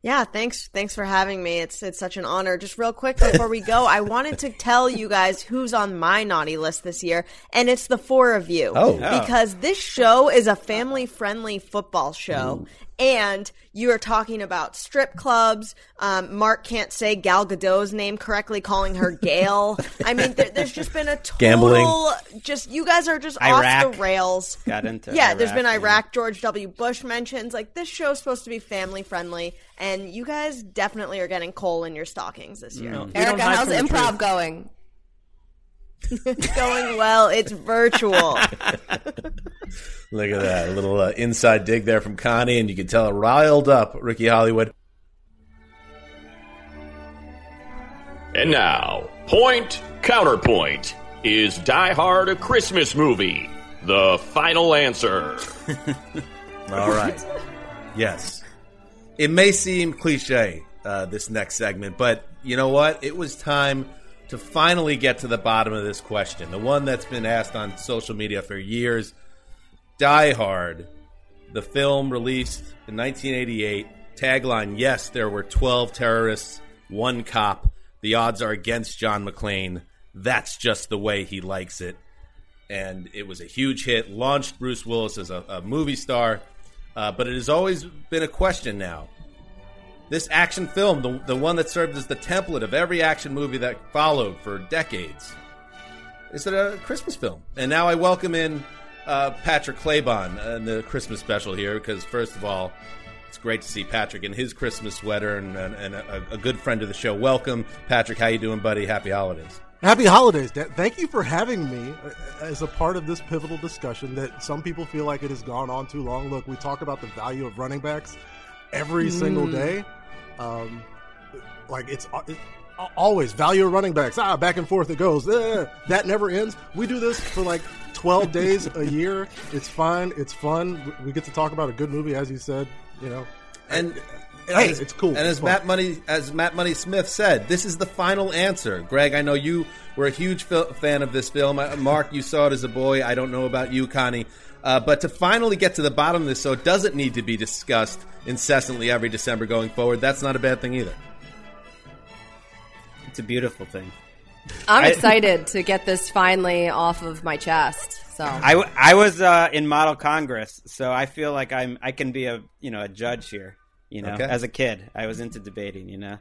Yeah, thanks. Thanks for having me. It's it's such an honor. Just real quick before we go, I wanted to tell you guys who's on my naughty list this year, and it's the four of you. Oh. because this show is a family-friendly football show, and you are talking about strip clubs. Um, Marc can't say Gal Gadot's name correctly, calling her Gail. I mean, there, there's just been a total. Gambling. Just you guys are just Iraq. off the rails. Got into yeah, there's been yeah. Iraq. George W. Bush mentions like this show's supposed to be family friendly, and you guys definitely are getting coal in your stockings this year. We don't Erica, how's improv truth. going? It's going well. It's virtual. Look at that. A little uh, inside dig there from Connie, and you can tell it riled up Ricky Hollywood. And now, Point Counterpoint. Is Die Hard a Christmas movie? The final answer. All right. yes. It may seem cliche, uh, this next segment. But you know what? It was time to finally get to the bottom of this question, the one that's been asked on social media for years. Die Hard, the film released in 1988. Tagline: Yes, there were 12 terrorists, one cop. The odds are against John McClane. That's just the way he likes it. And it was a huge hit, launched Bruce Willis as a, a movie star. Uh, but it has always been a question now. This action film, the, the one that served as the template of every action movie that followed for decades, is it a Christmas film? And now I welcome in uh, Patrick Claybon in the Christmas special here because, first of all, it's great to see Patrick in his Christmas sweater and, and, and a, a, good friend of the show. Welcome, Patrick. How you doing, buddy? Happy holidays. Happy holidays, Dad. Thank you for having me uh, as a part of this pivotal discussion that some people feel like it has gone on too long. Look, we talk about the value of running backs every mm. single day. Um, like it's, uh, it's, always value of running backs. Ah, back and forth it goes. Eh, that never ends. We do this for like 12 days a year. It's fine. It's fun. We get to talk about a good movie, as you said, you know. And hey, it's cool. And as Matt Money as Matt Money Smith said, this is the final answer. Gregg, I know you were a huge fan of this film. Uh, Marc, you saw it as a boy. I don't know about you, Connie. Uh, but to finally get to the bottom of this, so it doesn't need to be discussed incessantly every December going forward, that's not a bad thing either. It's a beautiful thing. I'm I, excited to get this finally off of my chest. So I, I was uh, in model Congress, so I feel like I'm I can be a you know a judge here. You know, okay. as a kid, I was into debating. You know,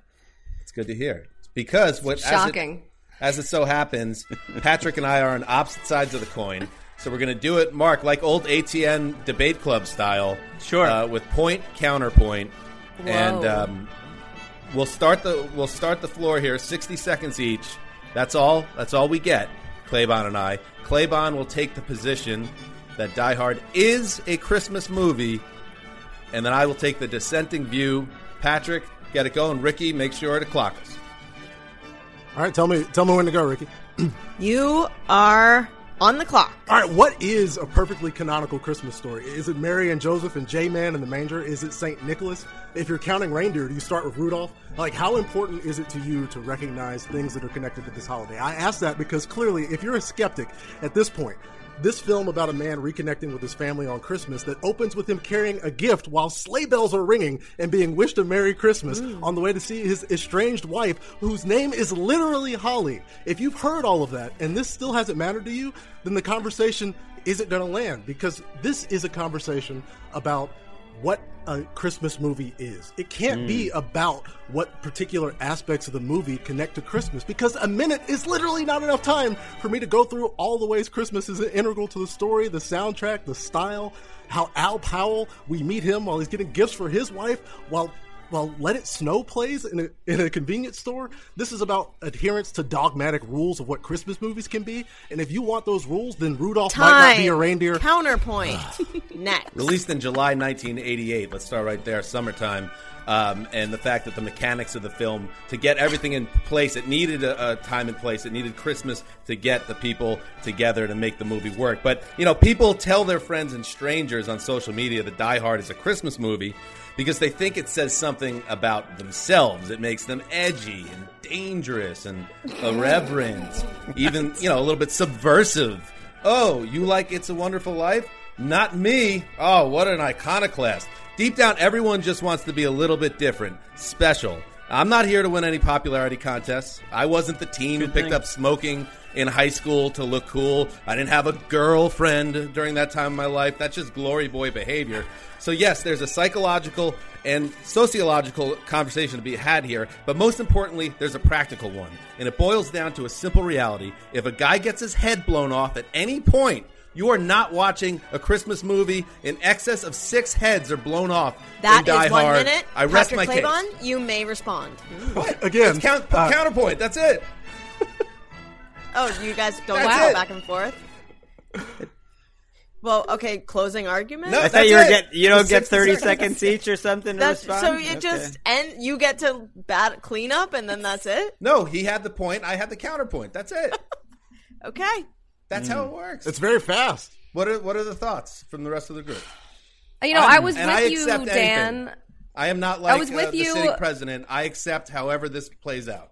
it's good to hear because what shocking. As it, as it so happens, Patrick and I are on opposite sides of the coin. So we're going to do it, Marc, like old ATN debate club style. Sure. Uh, with point counterpoint, Whoa. and um, we'll start the we'll start the floor here. Sixty seconds each. That's all. That's all we get. Claybon and I. Claybon will take the position that Die Hard is a Christmas movie and then I will take the dissenting view. Patrick, get it going. Ricky, make sure to clock us. All right, tell me, tell me when to go, Ricky. you are on the clock. All right, what is a perfectly canonical Christmas story? Is it Mary and Joseph and J-Man in the manger? Is it Saint Nicholas? If you're counting reindeer, do you start with Rudolph? Like, how important is it to you to recognize things that are connected to this holiday? I ask that because clearly, if you're a skeptic at this point, this film about a man reconnecting with his family on Christmas that opens with him carrying a gift while sleigh bells are ringing and being wished a Merry Christmas mm. on the way to see his estranged wife, whose name is literally Holly. If you've heard all of that and this still hasn't mattered to you, then the conversation isn't going to land because this is a conversation about what a Christmas movie is. It can't mm. be about what particular aspects of the movie connect to Christmas because a minute is literally not enough time for me to go through all the ways Christmas is integral to the story, the soundtrack, the style, how Al Powell, we meet him while he's getting gifts for his wife, while well, Let It Snow plays in a, in a convenience store. This is about adherence to dogmatic rules of what Christmas movies can be. And if you want those rules, then Rudolph Time. might not be a reindeer. Counterpoint. Next. Released in July 1988. Let's start right there. Summertime. Um, and the fact that the mechanics of the film to get everything in place, it needed a, a, time and place. It needed Christmas to get the people together to make the movie work. But you know, people tell their friends and strangers on social media that Die Hard is a Christmas movie because they think it says something about themselves. It makes them edgy and dangerous and irreverent, even, you know, a little bit subversive. Oh, you like It's a Wonderful Life? Not me. Oh, what an iconoclast. Deep down, everyone just wants to be a little bit different, special. I'm not here to win any popularity contests. I wasn't the teen Good who picked thing. up smoking in high school to look cool. I didn't have a girlfriend during that time of my life. That's just glory boy behavior. So, yes, there's a psychological and sociological conversation to be had here, but most importantly, there's a practical one. And it boils down to a simple reality. If a guy gets his head blown off at any point, you are not watching a Christmas movie. In excess of six heads are blown off. That in Die is one Hard. minute. I rest Patrick my Claybon, case. you may respond. What again? Count, uh, counterpoint. That's it. Oh, you guys don't That's go it. back and forth. Well, okay, closing argument. No, I thought you were it. get you don't get thirty seconds. seconds each or something to That's respond. so it Okay. just and you get to bat clean up and then that's it. No, he had the point. I had the counterpoint. That's it. Okay. That's how it works. It's very fast. What are what are the thoughts from the rest of the group? You know, I'm- I was with I you, accept Dan. anything. I am not like was uh, with the you- sitting president. I accept however this plays out.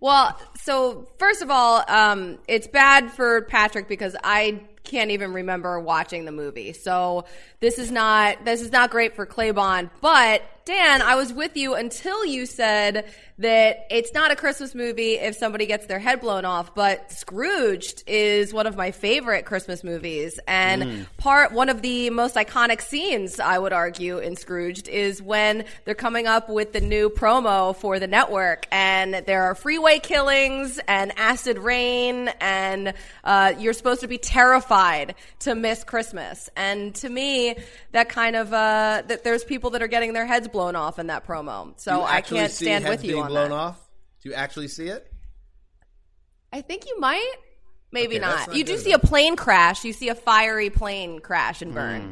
Well, so first of all, um, it's bad for Patrick because I can't even remember watching the movie. So this is not this is not great for Claybon. But Dan, I was with you until you said that it's not a Christmas movie if somebody gets their head blown off. But Scrooged is one of my favorite Christmas movies, and part one of the most iconic scenes I would argue in Scrooged is when they're coming up with the new promo for the network, and there are freeway killings and acid rain, and uh, you're supposed to be terrified to miss Christmas. And to me, that kind of uh, that there's people that are getting their heads blown off in that promo. So I can't stand with you being on blown that. off. Do you actually see it? I think you might. Maybe Okay, that's not. not You do good see a plane crash. You see a fiery plane crash and burn. Hmm.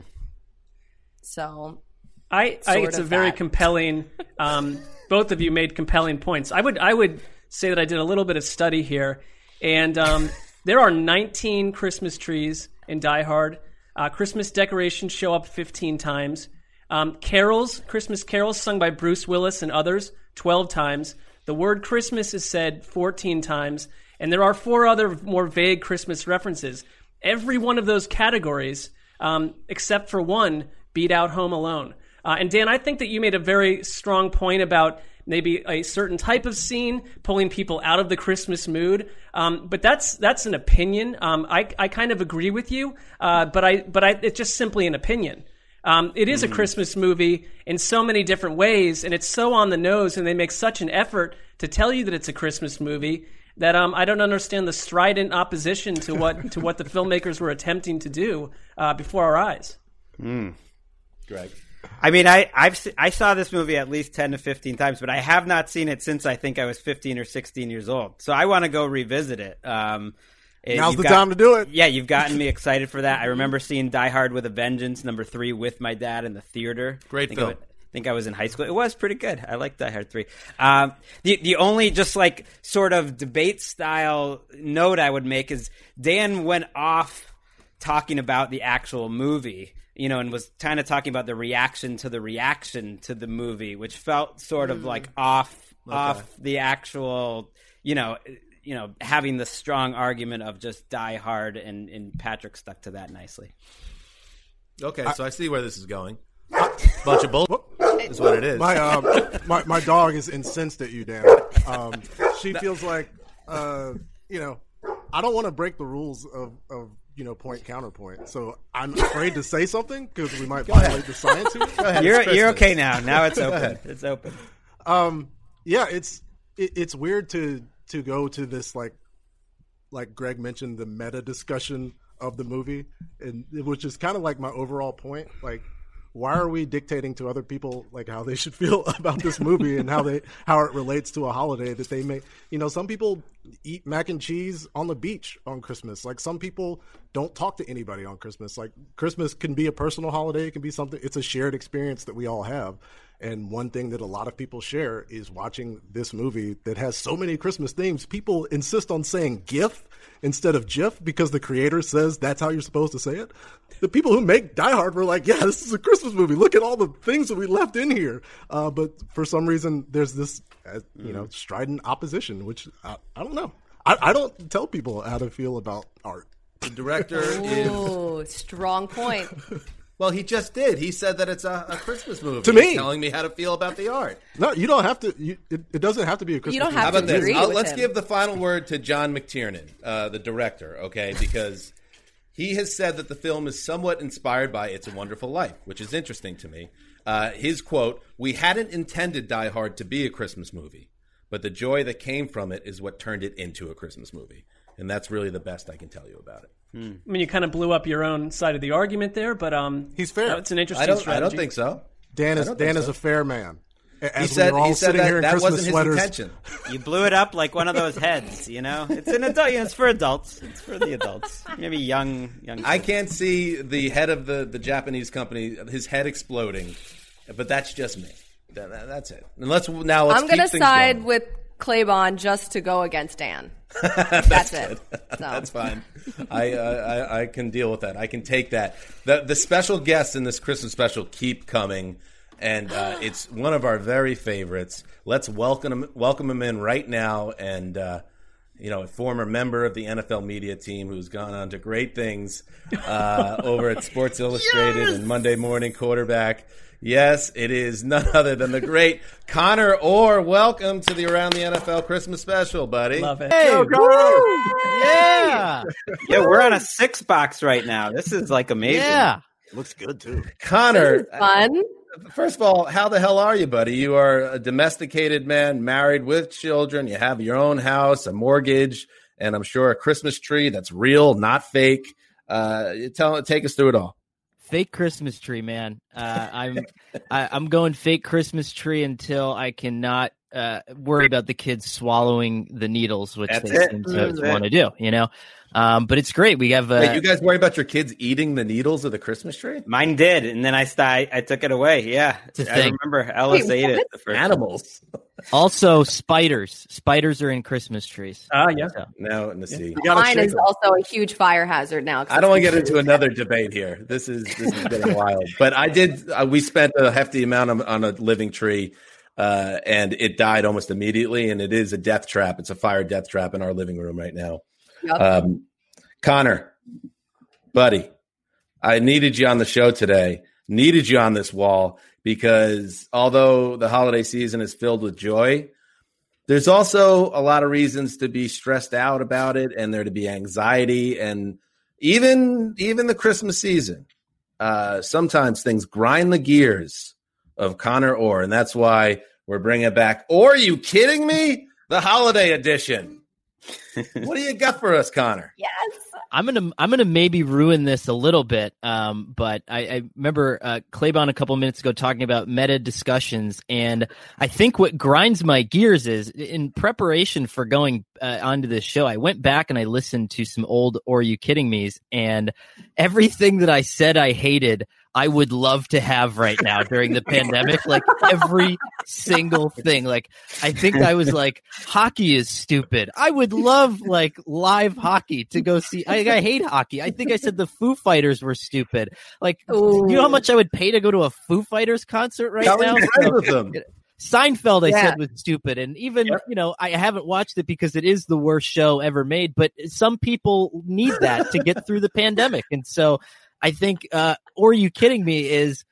So I, I Sort it's a of very that. compelling. Um, both of you made compelling points. I would I would say that I did a little bit of study here, and um, there are 19 Christmas trees in Die Hard. Uh, Christmas decorations show up 15 times. Um, carols, Christmas carols sung by Bruce Willis and others, 12 times. The word Christmas is said 14 times, and there are four other more vague Christmas references. Every one of those categories, um, except for one, beat out Home Alone. Uh, and Dan, I think that you made a very strong point about maybe a certain type of scene pulling people out of the Christmas mood. Um, but that's that's an opinion. Um, I I kind of agree with you, uh, but I but I it's just simply an opinion. Um, it is a Christmas movie in so many different ways, and it's so on the nose, and they make such an effort to tell you that it's a Christmas movie that um, I don't understand the strident opposition to what to what the filmmakers were attempting to do uh, before our eyes. Gregg. I mean, I I've I saw this movie at least ten to fifteen times, but I have not seen it since I think I was fifteen or sixteen years old. So I want to go revisit it. Um, it- Now's the time to do it. Yeah, you've gotten me excited for that. I remember seeing Die Hard with a Vengeance number three with my dad in the theater. Great I think film. I, think I was in high school. It was pretty good. I like Die Hard three. Um, the the only just like sort of debate style note I would make is Dan went off talking about the actual movie, you know, and was kind of talking about the reaction to the reaction to the movie, which felt sort of like off off the actual, you know, you know, having the strong argument of just Die Hard, and and Patrick stuck to that nicely. Okay, so I see where this is going. Bunch of bull is what it is. My um, my my dog is incensed at you, Dan. Um, she feels like, uh, you know, I don't want to break the rules of of you know point counterpoint. So I'm afraid to say something because we might violate the science here. Go ahead, You're you're okay now. Now it's open. It's open. Um, yeah, it's it, it's weird to to go to this like like Gregg mentioned the meta discussion of the movie, and which is kind of like my overall point. Like, why are we dictating to other people like how they should feel about this movie and how they how it relates to a holiday that they may you know some people eat mac and cheese on the beach on Christmas. Like some people don't talk to anybody on Christmas. Like Christmas can be a personal holiday. It can be something. It's a shared experience that we all have. And one thing that a lot of people share is watching this movie that has so many Christmas themes. People insist on saying GIF instead of GIF because the creator says that's how you're supposed to say it. The people who make Die Hard were like, yeah, this is a Christmas movie. Look at all the things that we left in here. Uh, but for some reason, there's this, uh, you know, strident opposition, which I, I don't know. I, I don't tell people how to feel about art. The director is Ooh, strong point. well. He just did. He said that it's a, a Christmas movie. To me. He's telling me how to feel about the art. No, you don't have to. You, it, it doesn't have to be a Christmas. don't movie. have How to about this? agree I'll- with let's him. give the final word to John McTiernan, uh, the director. Okay, because he has said that the film is somewhat inspired by "It's a Wonderful Life," which is interesting to me. Uh, his quote: "We hadn't intended Die Hard to be a Christmas movie, but the joy that came from it is what turned it into a Christmas movie." And that's really the best I can tell you about it. I mean, you kind of blew up your own side of the argument there, but um, He's fair. no, it's an interesting I don't. strategy. I don't think so. Dan is Dan think is a fair man. As He said. we were all He said sitting that here in that Christmas wasn't his sweaters. intention. You blew it up like one of those heads, you know. It's an adult. You know, it's for adults. It's for the adults. Maybe young, young. I can't see the head of the, the Japanese company, his head exploding, but that's just me. That, that- that's it. And let's now let's I'm going to keep side going. with Claybon just to go against Dan. That's, it. So. That's fine. I, uh, I I can deal with that. I can take that. The the special guests in this Christmas special keep coming. and uh, it's one of our very favorites. Let's welcome him, welcome him in right now, and uh, you know, a former member of the NFL media team who's gone on to great things uh, over at Sports Illustrated and Monday Morning Quarterback. Yes, it is none other than the great Connor Orr. Welcome to the Around the NFL Christmas special, buddy. Love it. Hey, Go, yeah, yeah. We're on a six box right now. This is like amazing. Yeah. Looks good too. Connor, Fun. First of all, how the hell are you, buddy? You are a domesticated man, married with children. You have your own house, a mortgage, and I'm sure a Christmas tree that's real, not fake. Uh, tell, take us through it all. Fake Christmas tree, man. Uh, I'm I, I'm going fake Christmas tree until I cannot uh, worry about the kids swallowing the needles, which That's they it. seem That's to it. want to do. You know, um, but it's great. We have uh, Wait, you guys worry about your kids eating the needles of the Christmas tree? Mine did, and then I st- I, I took it away. Yeah, It's a I thing. remember Ellis Wait, ate it. The first Animals. Also spiders. Spiders are in Christmas trees. Ah, yeah. So, Now, let's see. You Mine is them. also a huge fire hazard now. I don't want to get into another debate here. This is this is getting wild. But I did. Uh, we spent a hefty amount on, on a living tree, uh, and it died almost immediately. And it is a death trap. It's a fire death trap in our living room right now. Yep. Um, Connor, buddy, I needed you on the show today. Needed you on this wall because although the holiday season is filled with joy, there's also a lot of reasons to be stressed out about it, and there to be anxiety, and even even the Christmas season. Uh, sometimes things grind the gears of Connor Orr, and that's why we're bringing it back. Or are you kidding me? The holiday edition. what do you got for us, Connor? Yes. I'm gonna I'm gonna maybe ruin this a little bit, um, but I, I remember uh, Claybon a couple minutes ago talking about meta discussions, and I think what grinds my gears is in preparation for going uh, onto this show. I went back and I listened to some old "Or You Kidding Me's," and everything that I said I hated, I would love to have right now during the pandemic. Like every single thing. Like I think I was like, hockey is stupid. I would love like live hockey to go see. I, I hate hockey. I think I said the Foo Fighters were stupid. Like, you know how much I would pay to go to a Foo Fighters concert right How now? you friends with them? Seinfeld, I Yeah. said was stupid, and even you know I haven't watched it because it is the worst show ever made. But some people need that to get through the pandemic, and so I think, uh, or you kidding me is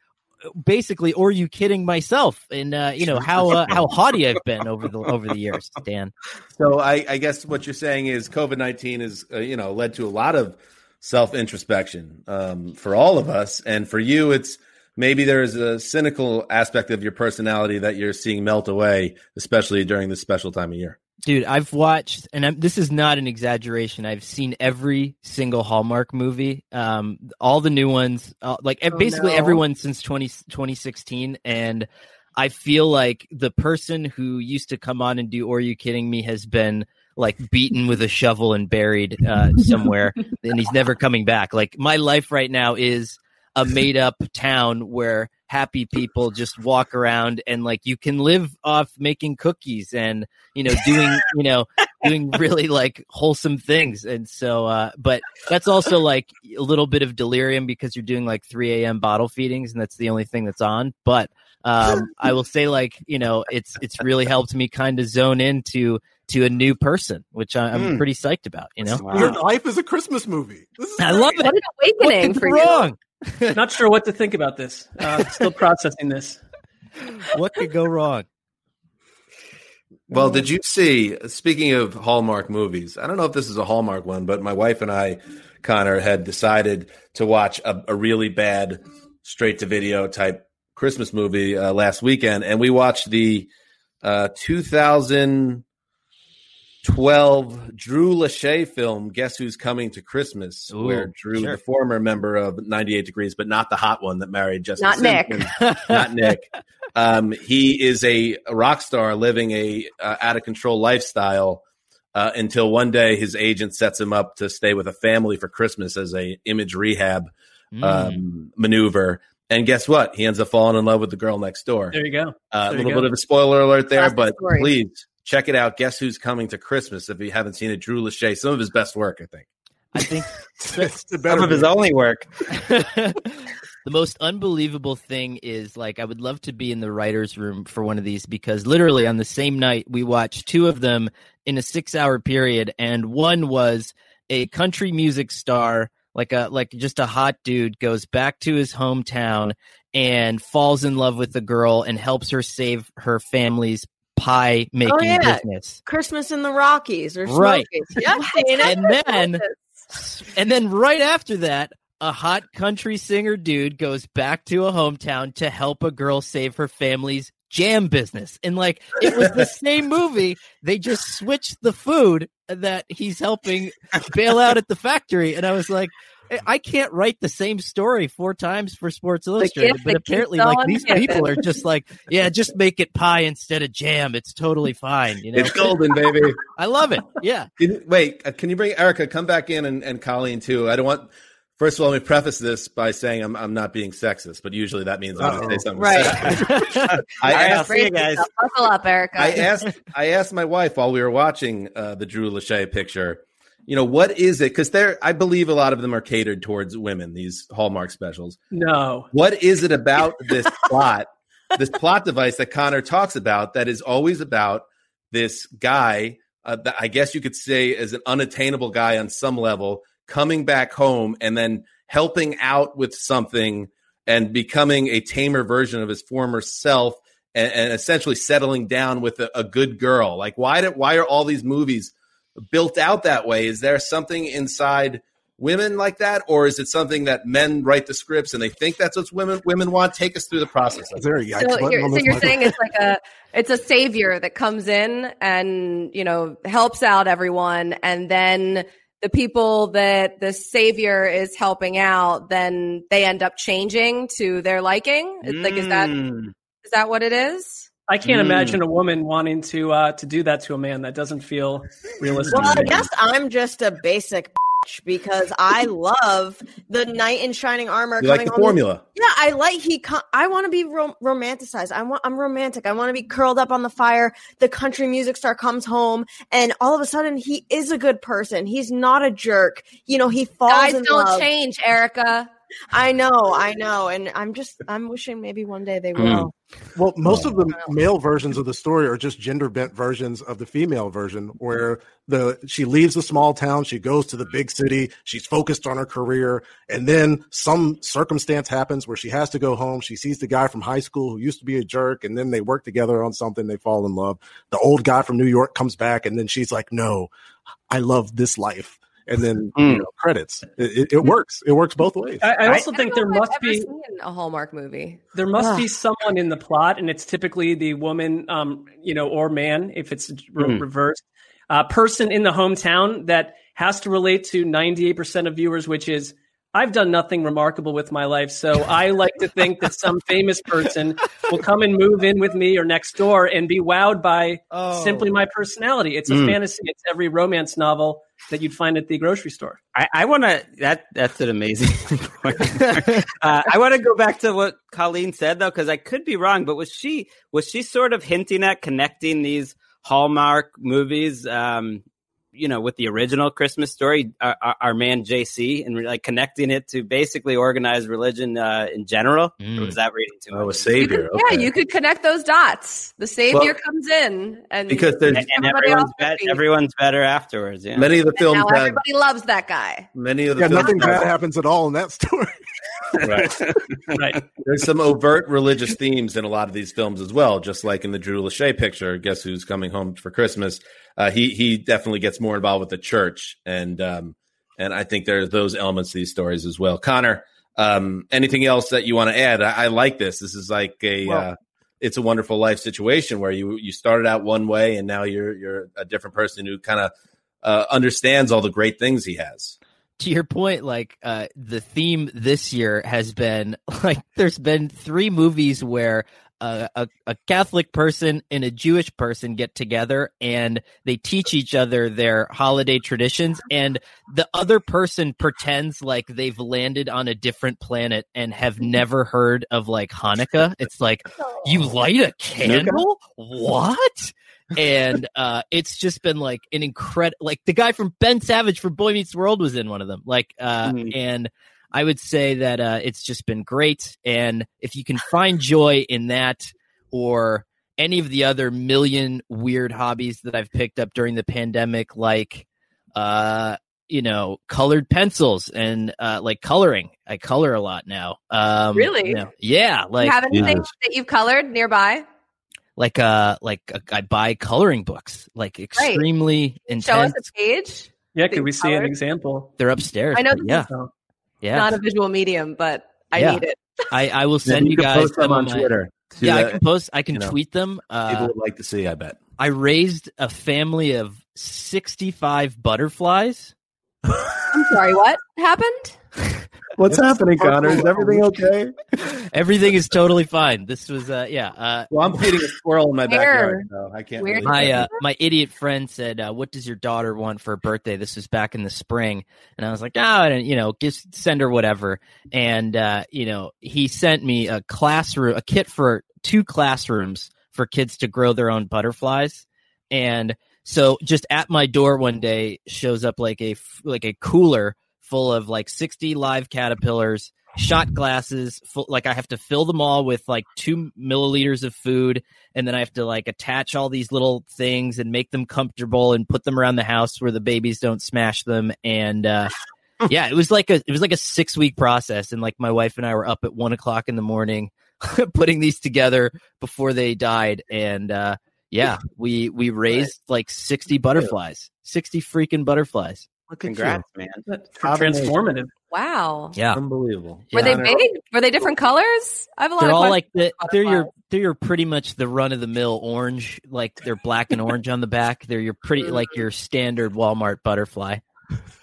basically, or you kidding myself, and uh, you know how uh, how haughty I've been over the over the years, Dan. So I, I guess what you're saying is COVID nineteen is uh, you know led to a lot of self introspection um, for all of us, and for you, it's maybe there's a cynical aspect of your personality that you're seeing melt away, especially during this special time of year. Dude, I've watched, and I'm, this is not an exaggeration. I've seen every single Hallmark movie, um, all the new ones, uh, like Oh, basically no. everyone since 20, 2016. And I feel like the person who used to come on and do "Or You Kidding Me" has been like beaten with a shovel and buried uh, somewhere, and he's never coming back. Like my life right now is a made up town where happy people just walk around and like you can live off making cookies and you know doing you know doing really like wholesome things. And so uh but that's also like a little bit of delirium because you're doing like 3 a.m bottle feedings and that's the only thing that's on. But um i will say like you know it's it's really helped me kind of zone into to a new person which I, i'm Mm. pretty psyched about you know Your life is a Christmas movie. This is i love it What an awakening what for go you. wrong Not sure what to think about this. Uh, still processing this. what could go wrong Well, did you see? Speaking of Hallmark movies, I don't know if this is a Hallmark one, but my wife and I, Connor, had decided to watch a, a really bad straight to video type Christmas movie uh, last weekend, and we watched the uh, 2012 Drew Lachey film, Guess Who's Coming to Christmas, Ooh, where Drew, sure. the former member of 98 Degrees, but not the hot one that married Justin Not Nick. Not Nick. Um, he is a, a rock star living a uh, out of control lifestyle uh, until one day his agent sets him up to stay with a family for Christmas as a image rehab Mm. um, maneuver. And guess what? He ends up falling in love with the girl next door. There you go. Uh, a There you little go. bit of a spoiler alert there, Classic but story. please check it out. Guess who's coming to Christmas? If you haven't seen it, Drew Lachey, some of his best work, I think. i think It Some better of his only work. the most unbelievable thing is like I would love to be in the writers' room for one of these because literally on the same night we watched two of them in a six-hour period, and one was a country music star, like a like just a hot dude, goes back to his hometown and falls in love with the girl and helps her save her family's pie making Oh, yeah. business. Christmas in the Rockies or Right. Smokies. Yep, seen it. and then and then right after that a hot country singer dude goes back to a hometown to help a girl save her family's jam business and like it was the same movie they just switched the food that he's helping bail out at the factory and i was like I- I can't write the same story four times for Sports Illustrated, but apparently, like these giving. people are just like, yeah, just make it pie instead of jam. It's totally fine. You know, It's golden, baby. I love it. Yeah. Can- Wait, uh, can you bring Erica? Come back in and, and Colleen too. I don't want. First of all, let me preface this by saying I'm I'm not being sexist, but usually that means I'm going to say something. Right. I All right, I'll asked, see you guys. Buckle up, Erica. I asked I asked my wife while we were watching uh, the Drew Lachey picture. You know what is it? Because they're I believe a lot of them are catered towards women. These Hallmark specials. No. What is it about this plot, this plot device that Connor talks about that is always about this guy uh, that I guess you could say is an unattainable guy on some level coming back home and then helping out with something and becoming a tamer version of his former self and, and essentially settling down with a, a good girl. Like why did why are all these movies built out that way? Is there something inside women like that, or is it something that men write the scripts and they think that's what women women want? Take us through the process. Is there a yikes so you're, so you're saying it's like a it's a savior that comes in and you know helps out everyone and then the people that the savior is helping out then they end up changing to their liking It's like is that is Mm. that what it is I can't Mm. imagine a woman wanting to uh, to do that to a man. That doesn't feel realistic. Well, I guess I'm just a basic bitch because I love the knight in shining armor You coming like the home. formula? Yeah, I like he. co- I want to be rom- romanticized. I want. I'm romantic. I want to be curled up on the fire. The country music star comes home, and all of a sudden, he is a good person. He's not a jerk. You know, he falls guys in don't love. change erica I know, I know, and I'm just. I'm wishing maybe one day they Hmm. will. Well, most of the oh. male versions of the story are just gender bent versions of the female version, where the she leaves the small town, she goes to the big city, she's focused on her career, and then some circumstance happens where she has to go home. She sees the guy from high school who used to be a jerk, and then they work together on something. They fall in love. The old guy from New York comes back, and then she's like, "No, I love this life." And then you know, credits. It, it, it works. It works both ways. I, I also I think don't there must be a hallmark movie there must Ugh. be someone in the plot, and it's typically the woman, um, you know, or man if it's re- Mm. reversed, uh, person in the hometown that has to relate to ninety eight percent of viewers, which is. I've done nothing remarkable with my life, so I like to think that some famous person will come and move in with me or next door and be wowed by Oh. simply my personality. It's a Mm. fantasy. It's every romance novel that you'd find at the grocery store. I, I want to. That that's an amazing point. uh, I want to go back to what Colleen said though, because I could be wrong. But was she was she sort of hinting at connecting these Hallmark movies, um, you know, with the original Christmas story, our, our, our man JC, and like connecting it to basically organized religion uh, in general? Or was that reading too much? Oh, a savior. yeah Okay. you could connect those dots the savior Well, comes in and because there's and, and everyone's bet, be- everyone's better afterwards. Yeah. many of the and films now have everybody loves that guy many of the Yeah, films nothing bad happens at all in that story. right. Right. There's some overt religious themes in a lot of these films as well, just like in the Drew Lachey picture. Guess who's coming home for Christmas? Uh, he he definitely gets more involved with the church, and um, and I think there's those elements to these stories as well. Connor, um, anything else that you want to add? I, I like this. This is like a Well- uh, it's a wonderful life situation where you you started out one way and now you're you're a different person who kind of uh, understands all the great things he has. to your point, like uh, the theme this year has been like there's been three movies where uh, a a Catholic person and a Jewish person get together and they teach each other their holiday traditions, and the other person pretends like they've landed on a different planet and have never heard of like Hanukkah. It's like you light a candle, what? and uh it's just been like an incredible like the guy from ben savage from boy meets world was in one of them like uh Mhm. and I would say that uh, it's just been great. And if you can find joy in that or any of the other million weird hobbies that I've picked up during the pandemic, like, uh, you know, colored pencils and uh, like coloring. I color a lot now. Um, Really? you know, yeah. Like, you have anything that you've colored nearby? like, uh, like uh, I buy coloring books, like extremely intense. Show us intense. a page. Yeah, that could we you've see an example? They're upstairs. I know yeah. is Yeah. not a visual medium, but I Yeah. need it. I, I will send you you, guys post them some on my- Twitter, too, Yeah, I can post. I can you know, tweet them. Uh, People would like to see. I bet. I raised a family of sixty-five butterflies. I'm sorry, what happened? What's happening, Connor? Is everything okay? Everything is totally fine. This was, uh, yeah. Uh, Well, I'm feeding a squirrel in my Where? backyard, so I can't. Where really- my uh, my idiot friend said, uh, "What does your daughter want for her birthday?" This was back in the spring, and I was like, "Oh, I don't, you know, just send her whatever." And uh, you know, he sent me a classroom, a kit for two classrooms for kids to grow their own butterflies, and so just at my door one day shows up like a f- like a cooler full of like sixty live caterpillars. Shot glasses, full, like I have to fill them all with like two milliliters of food, and then I have to like attach all these little things and make them comfortable and put them around the house where the babies don't smash them. And uh, yeah, it was like a it was like a six week process, and like my wife and I were up at one o'clock in the morning putting these together before they died, and uh, yeah, we we raised like sixty butterflies, sixty freaking butterflies. Look at Congrats, man. That's transformative. Wow. Yeah, Unbelievable. Were Yeah. they big? Were they different colors? I have a lot they're of all like the, they're your they're your pretty much the run of the mill orange like they're black and orange on the back they're your pretty like your standard walmart butterfly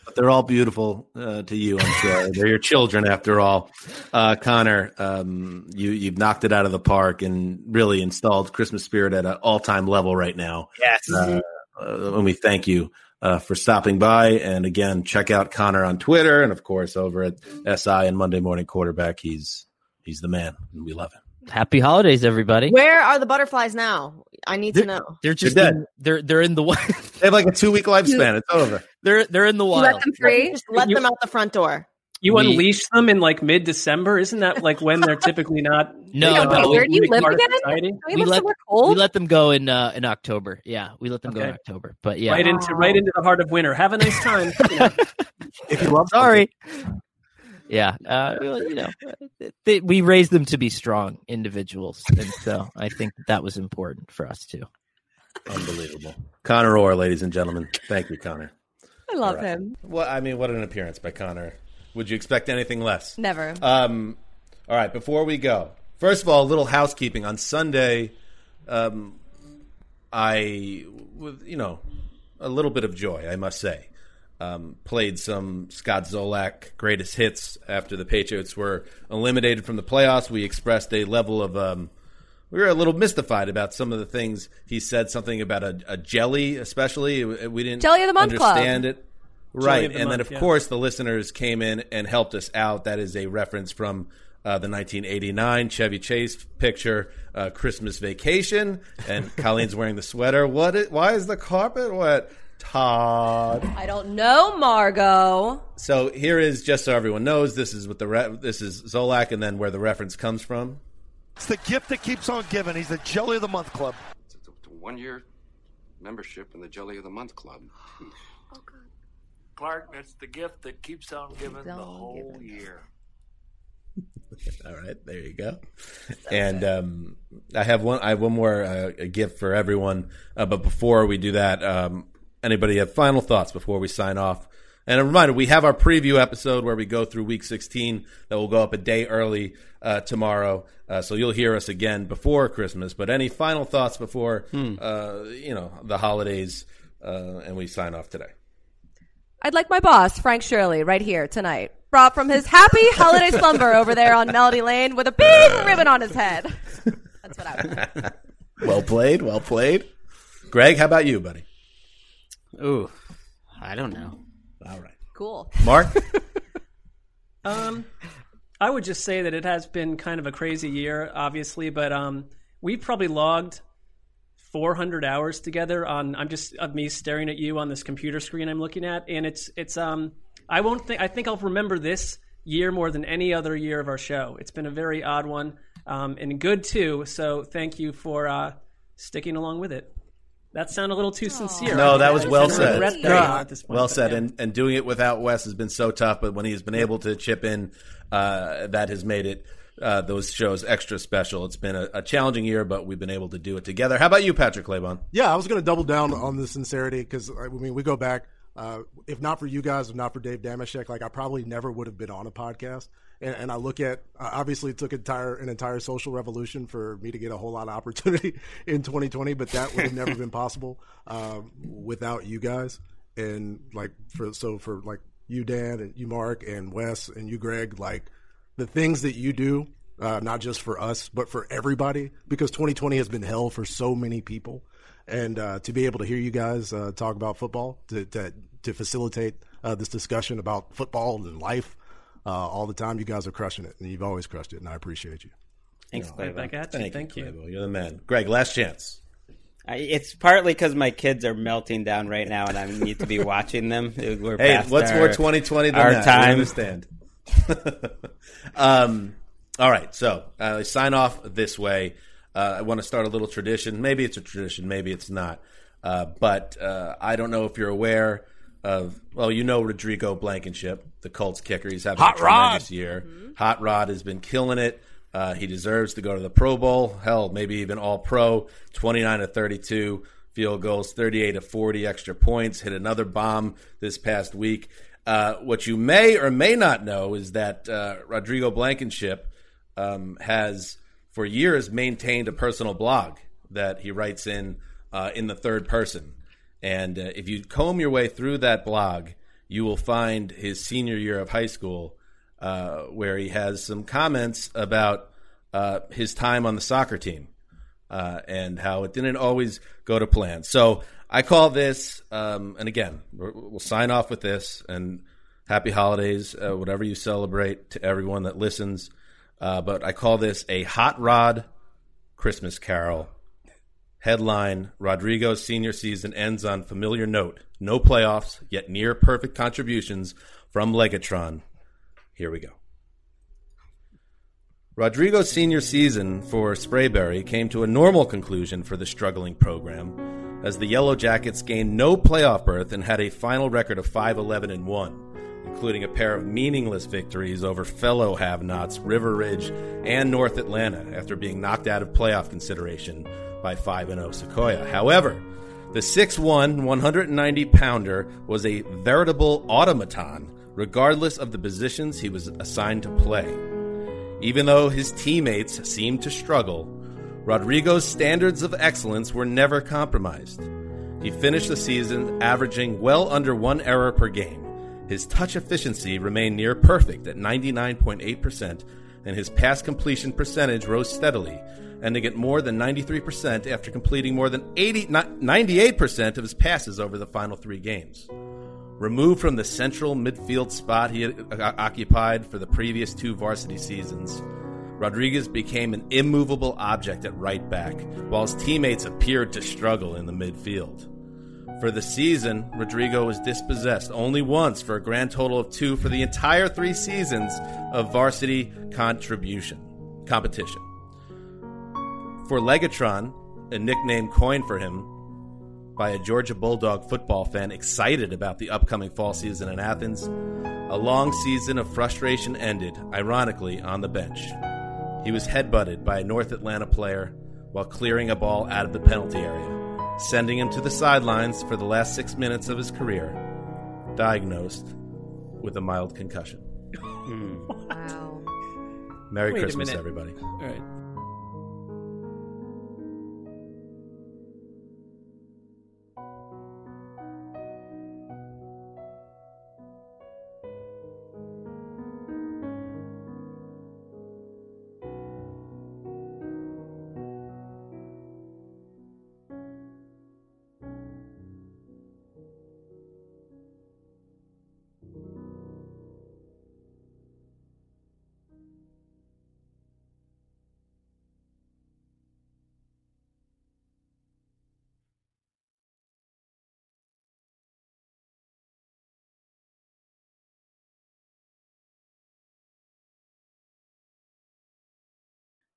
But they're all beautiful uh, to you, I'm sure. they're your children, after all. Uh, Connor, um, you you've knocked it out of the park and really installed Christmas spirit at an all time level right now. yes Uh, uh, and we thank you uh, for stopping by. And again, check out Connor on Twitter and of course over at SI and Monday Morning Quarterback. He's he's the man, and we love him. happy holidays everybody Where are the butterflies now? I need to They're- know. they're just dead. in- they're they're in the wild They have like a two week lifespan. It's over. they're they're in the You wild let them free? Just let You- them out the front door. You We- unleash them in like mid December. Isn't that like when they're typically not? No, they're no, Where do you live again? society? We let- somewhere we let them go in uh in october yeah we let them go in october but yeah Right into right into the heart of winter. Have a nice time. You know. If you love sorry yeah uh you know they, we raised them to be strong individuals and so i think that, that was important for us too Unbelievable. Connor Orr, ladies and gentlemen. Thank you, Connor. I love All right. him. Well, I mean, what an appearance by Connor. Would you expect anything less? Never. Um, all right, before we go, first of all, a little housekeeping. On Sunday, um, I, with you know, a little bit of joy, I must say, um, played some Scott Zolak greatest hits after the Patriots were eliminated from the playoffs. We expressed a level of. Um, we were a little mystified about some of the things he said. Something about a, a jelly, especially. We didn't Jelly of the Month Club. understand it. Jelly Right, the and then of yeah. course the listeners came in and helped us out. That is a reference from uh, the 1989 Chevy Chase picture, uh, Christmas Vacation, and Colleen's wearing the sweater. What? Is, why is the carpet wet? Todd. I don't know, Margot. So here is just so everyone knows. This is what the re- this is Zolak, and then where the reference comes from. It's the gift that keeps on giving. He's the Jelly of the Month Club. It's a one year membership in the Jelly of the Month Club. Clark, that's the gift that keeps on giving the on whole year. All right, there you go. and um, I have one. I have one more uh, a gift for everyone. Uh, but before we do that, um, anybody have final thoughts before we sign off? And a reminder: we have our preview episode where we go through Week 16. That will go up a day early uh, tomorrow, uh, so you'll hear us again before Christmas. But any final thoughts before uh, you know the holidays, uh, and we sign off today? I'd like my boss, Frank Shirley, right here tonight. Brought from his happy holiday slumber over there on Melody Lane with a big ribbon on his head. That's what I would well played, well played. Gregg, how about you, buddy? Ooh, I don't know. All right, Cool. Marc. Um, I would just say that it has been kind of a crazy year, obviously, but um, we've probably logged 400 hours together on. I'm just of me staring at you on this computer screen I'm looking at, and it's it's um. I won't think. I think I'll remember this year more than any other year of our show. It's been a very odd one um, and good too. So thank you for uh, sticking along with it. That sounded a little too sincere. No, that was well said. regret that point, well said. yeah. And and doing it without Wes has been so tough, but when he's been able to chip in, uh, that has made it uh, those shows extra special. It's been a, a challenging year, but we've been able to do it together. How about you, Patrick Claybon? Yeah, I was going to double down on the sincerity because I mean, we go back. Uh, if not for you guys, if not for Dave Damashek, like I probably never would have been on a podcast. And, and I look at uh, obviously it took entire an entire social revolution for me to get a whole lot of opportunity in 2020, but that would have never been possible um, without you guys. And like for so for like you Dan and you Marc and Wes and you Gregg, like the things that you do, uh, not just for us but for everybody, because 2020 has been hell for so many people and uh, to be able to hear you guys uh, talk about football to to, to facilitate uh, this discussion about football and life uh, all the time. You guys are crushing it, and you've always crushed it, and I appreciate you. Thanks, Right Claybo. back at you. Thank, Thank you, you. Claybo. You're the man. Gregg, last chance. I, it's partly because my kids are melting down right now, and I need to be watching them. We're Hey, past what's our, more 2020 than our that? We time? understand. um, all right, so uh, I sign off this way. Uh, I want to start a little tradition. Maybe it's a tradition, maybe it's not. Uh, but uh, I don't know if you're aware of. Well, you know Rodrigo Blankenship, the Colts kicker. He's having Hot a Rod. tremendous year. Hot Rod has been killing it. Uh, he deserves to go to the Pro Bowl. Hell, maybe even All Pro. 29 to 32 field goals, 38 to 40 extra points. Hit another bomb this past week. Uh, what you may or may not know is that uh, Rodrigo Blankenship um, has, for years, maintained a personal blog that he writes in uh, in the third person. And uh, if you comb your way through that blog, you will find his senior year of high school, uh, where he has some comments about uh, his time on the soccer team and how it didn't always go to plan. So I call this, um, and again, we'll sign off with this. And happy holidays, uh, whatever you celebrate, to everyone that listens. Uh, but I call this a hot rod Christmas carol. Headline Rodrigo's senior season ends on familiar note. No playoffs, yet near perfect contributions from Legatron. Here we go. Rodrigo's senior season for Sprayberry came to a normal conclusion for the struggling program, as the Yellow Jackets gained no playoff berth and had a final record of 5 11 and 1, including a pair of meaningless victories over fellow have nots River Ridge and North Atlanta after being knocked out of playoff consideration by 5 0 Sequoyah. However, the 6'1, 190 pounder was a veritable automaton, regardless of the positions he was assigned to play. Even though his teammates seemed to struggle, Rodrigo's standards of excellence were never compromised. He finished the season averaging well under one error per game. His touch efficiency remained near perfect at 99.8%, and his pass completion percentage rose steadily, ending at more than 93% after completing more than 80, 98% of his passes over the final three games. Removed from the central midfield spot he had uh, occupied for the previous two varsity seasons, Rodriguez became an immovable object at right back, while his teammates appeared to struggle in the midfield. For the season, Rodrigo was dispossessed only once for a grand total of two for the entire three seasons of varsity contribution competition. For Legatron, a nickname coined for him by a Georgia Bulldog football fan excited about the upcoming fall season in Athens, a long season of frustration ended, ironically, on the bench. He was headbutted by a North Atlanta player while clearing a ball out of the penalty area, sending him to the sidelines for the last six minutes of his career, diagnosed with a mild concussion. Hmm. Wow. Merry Wait Christmas, everybody. All right.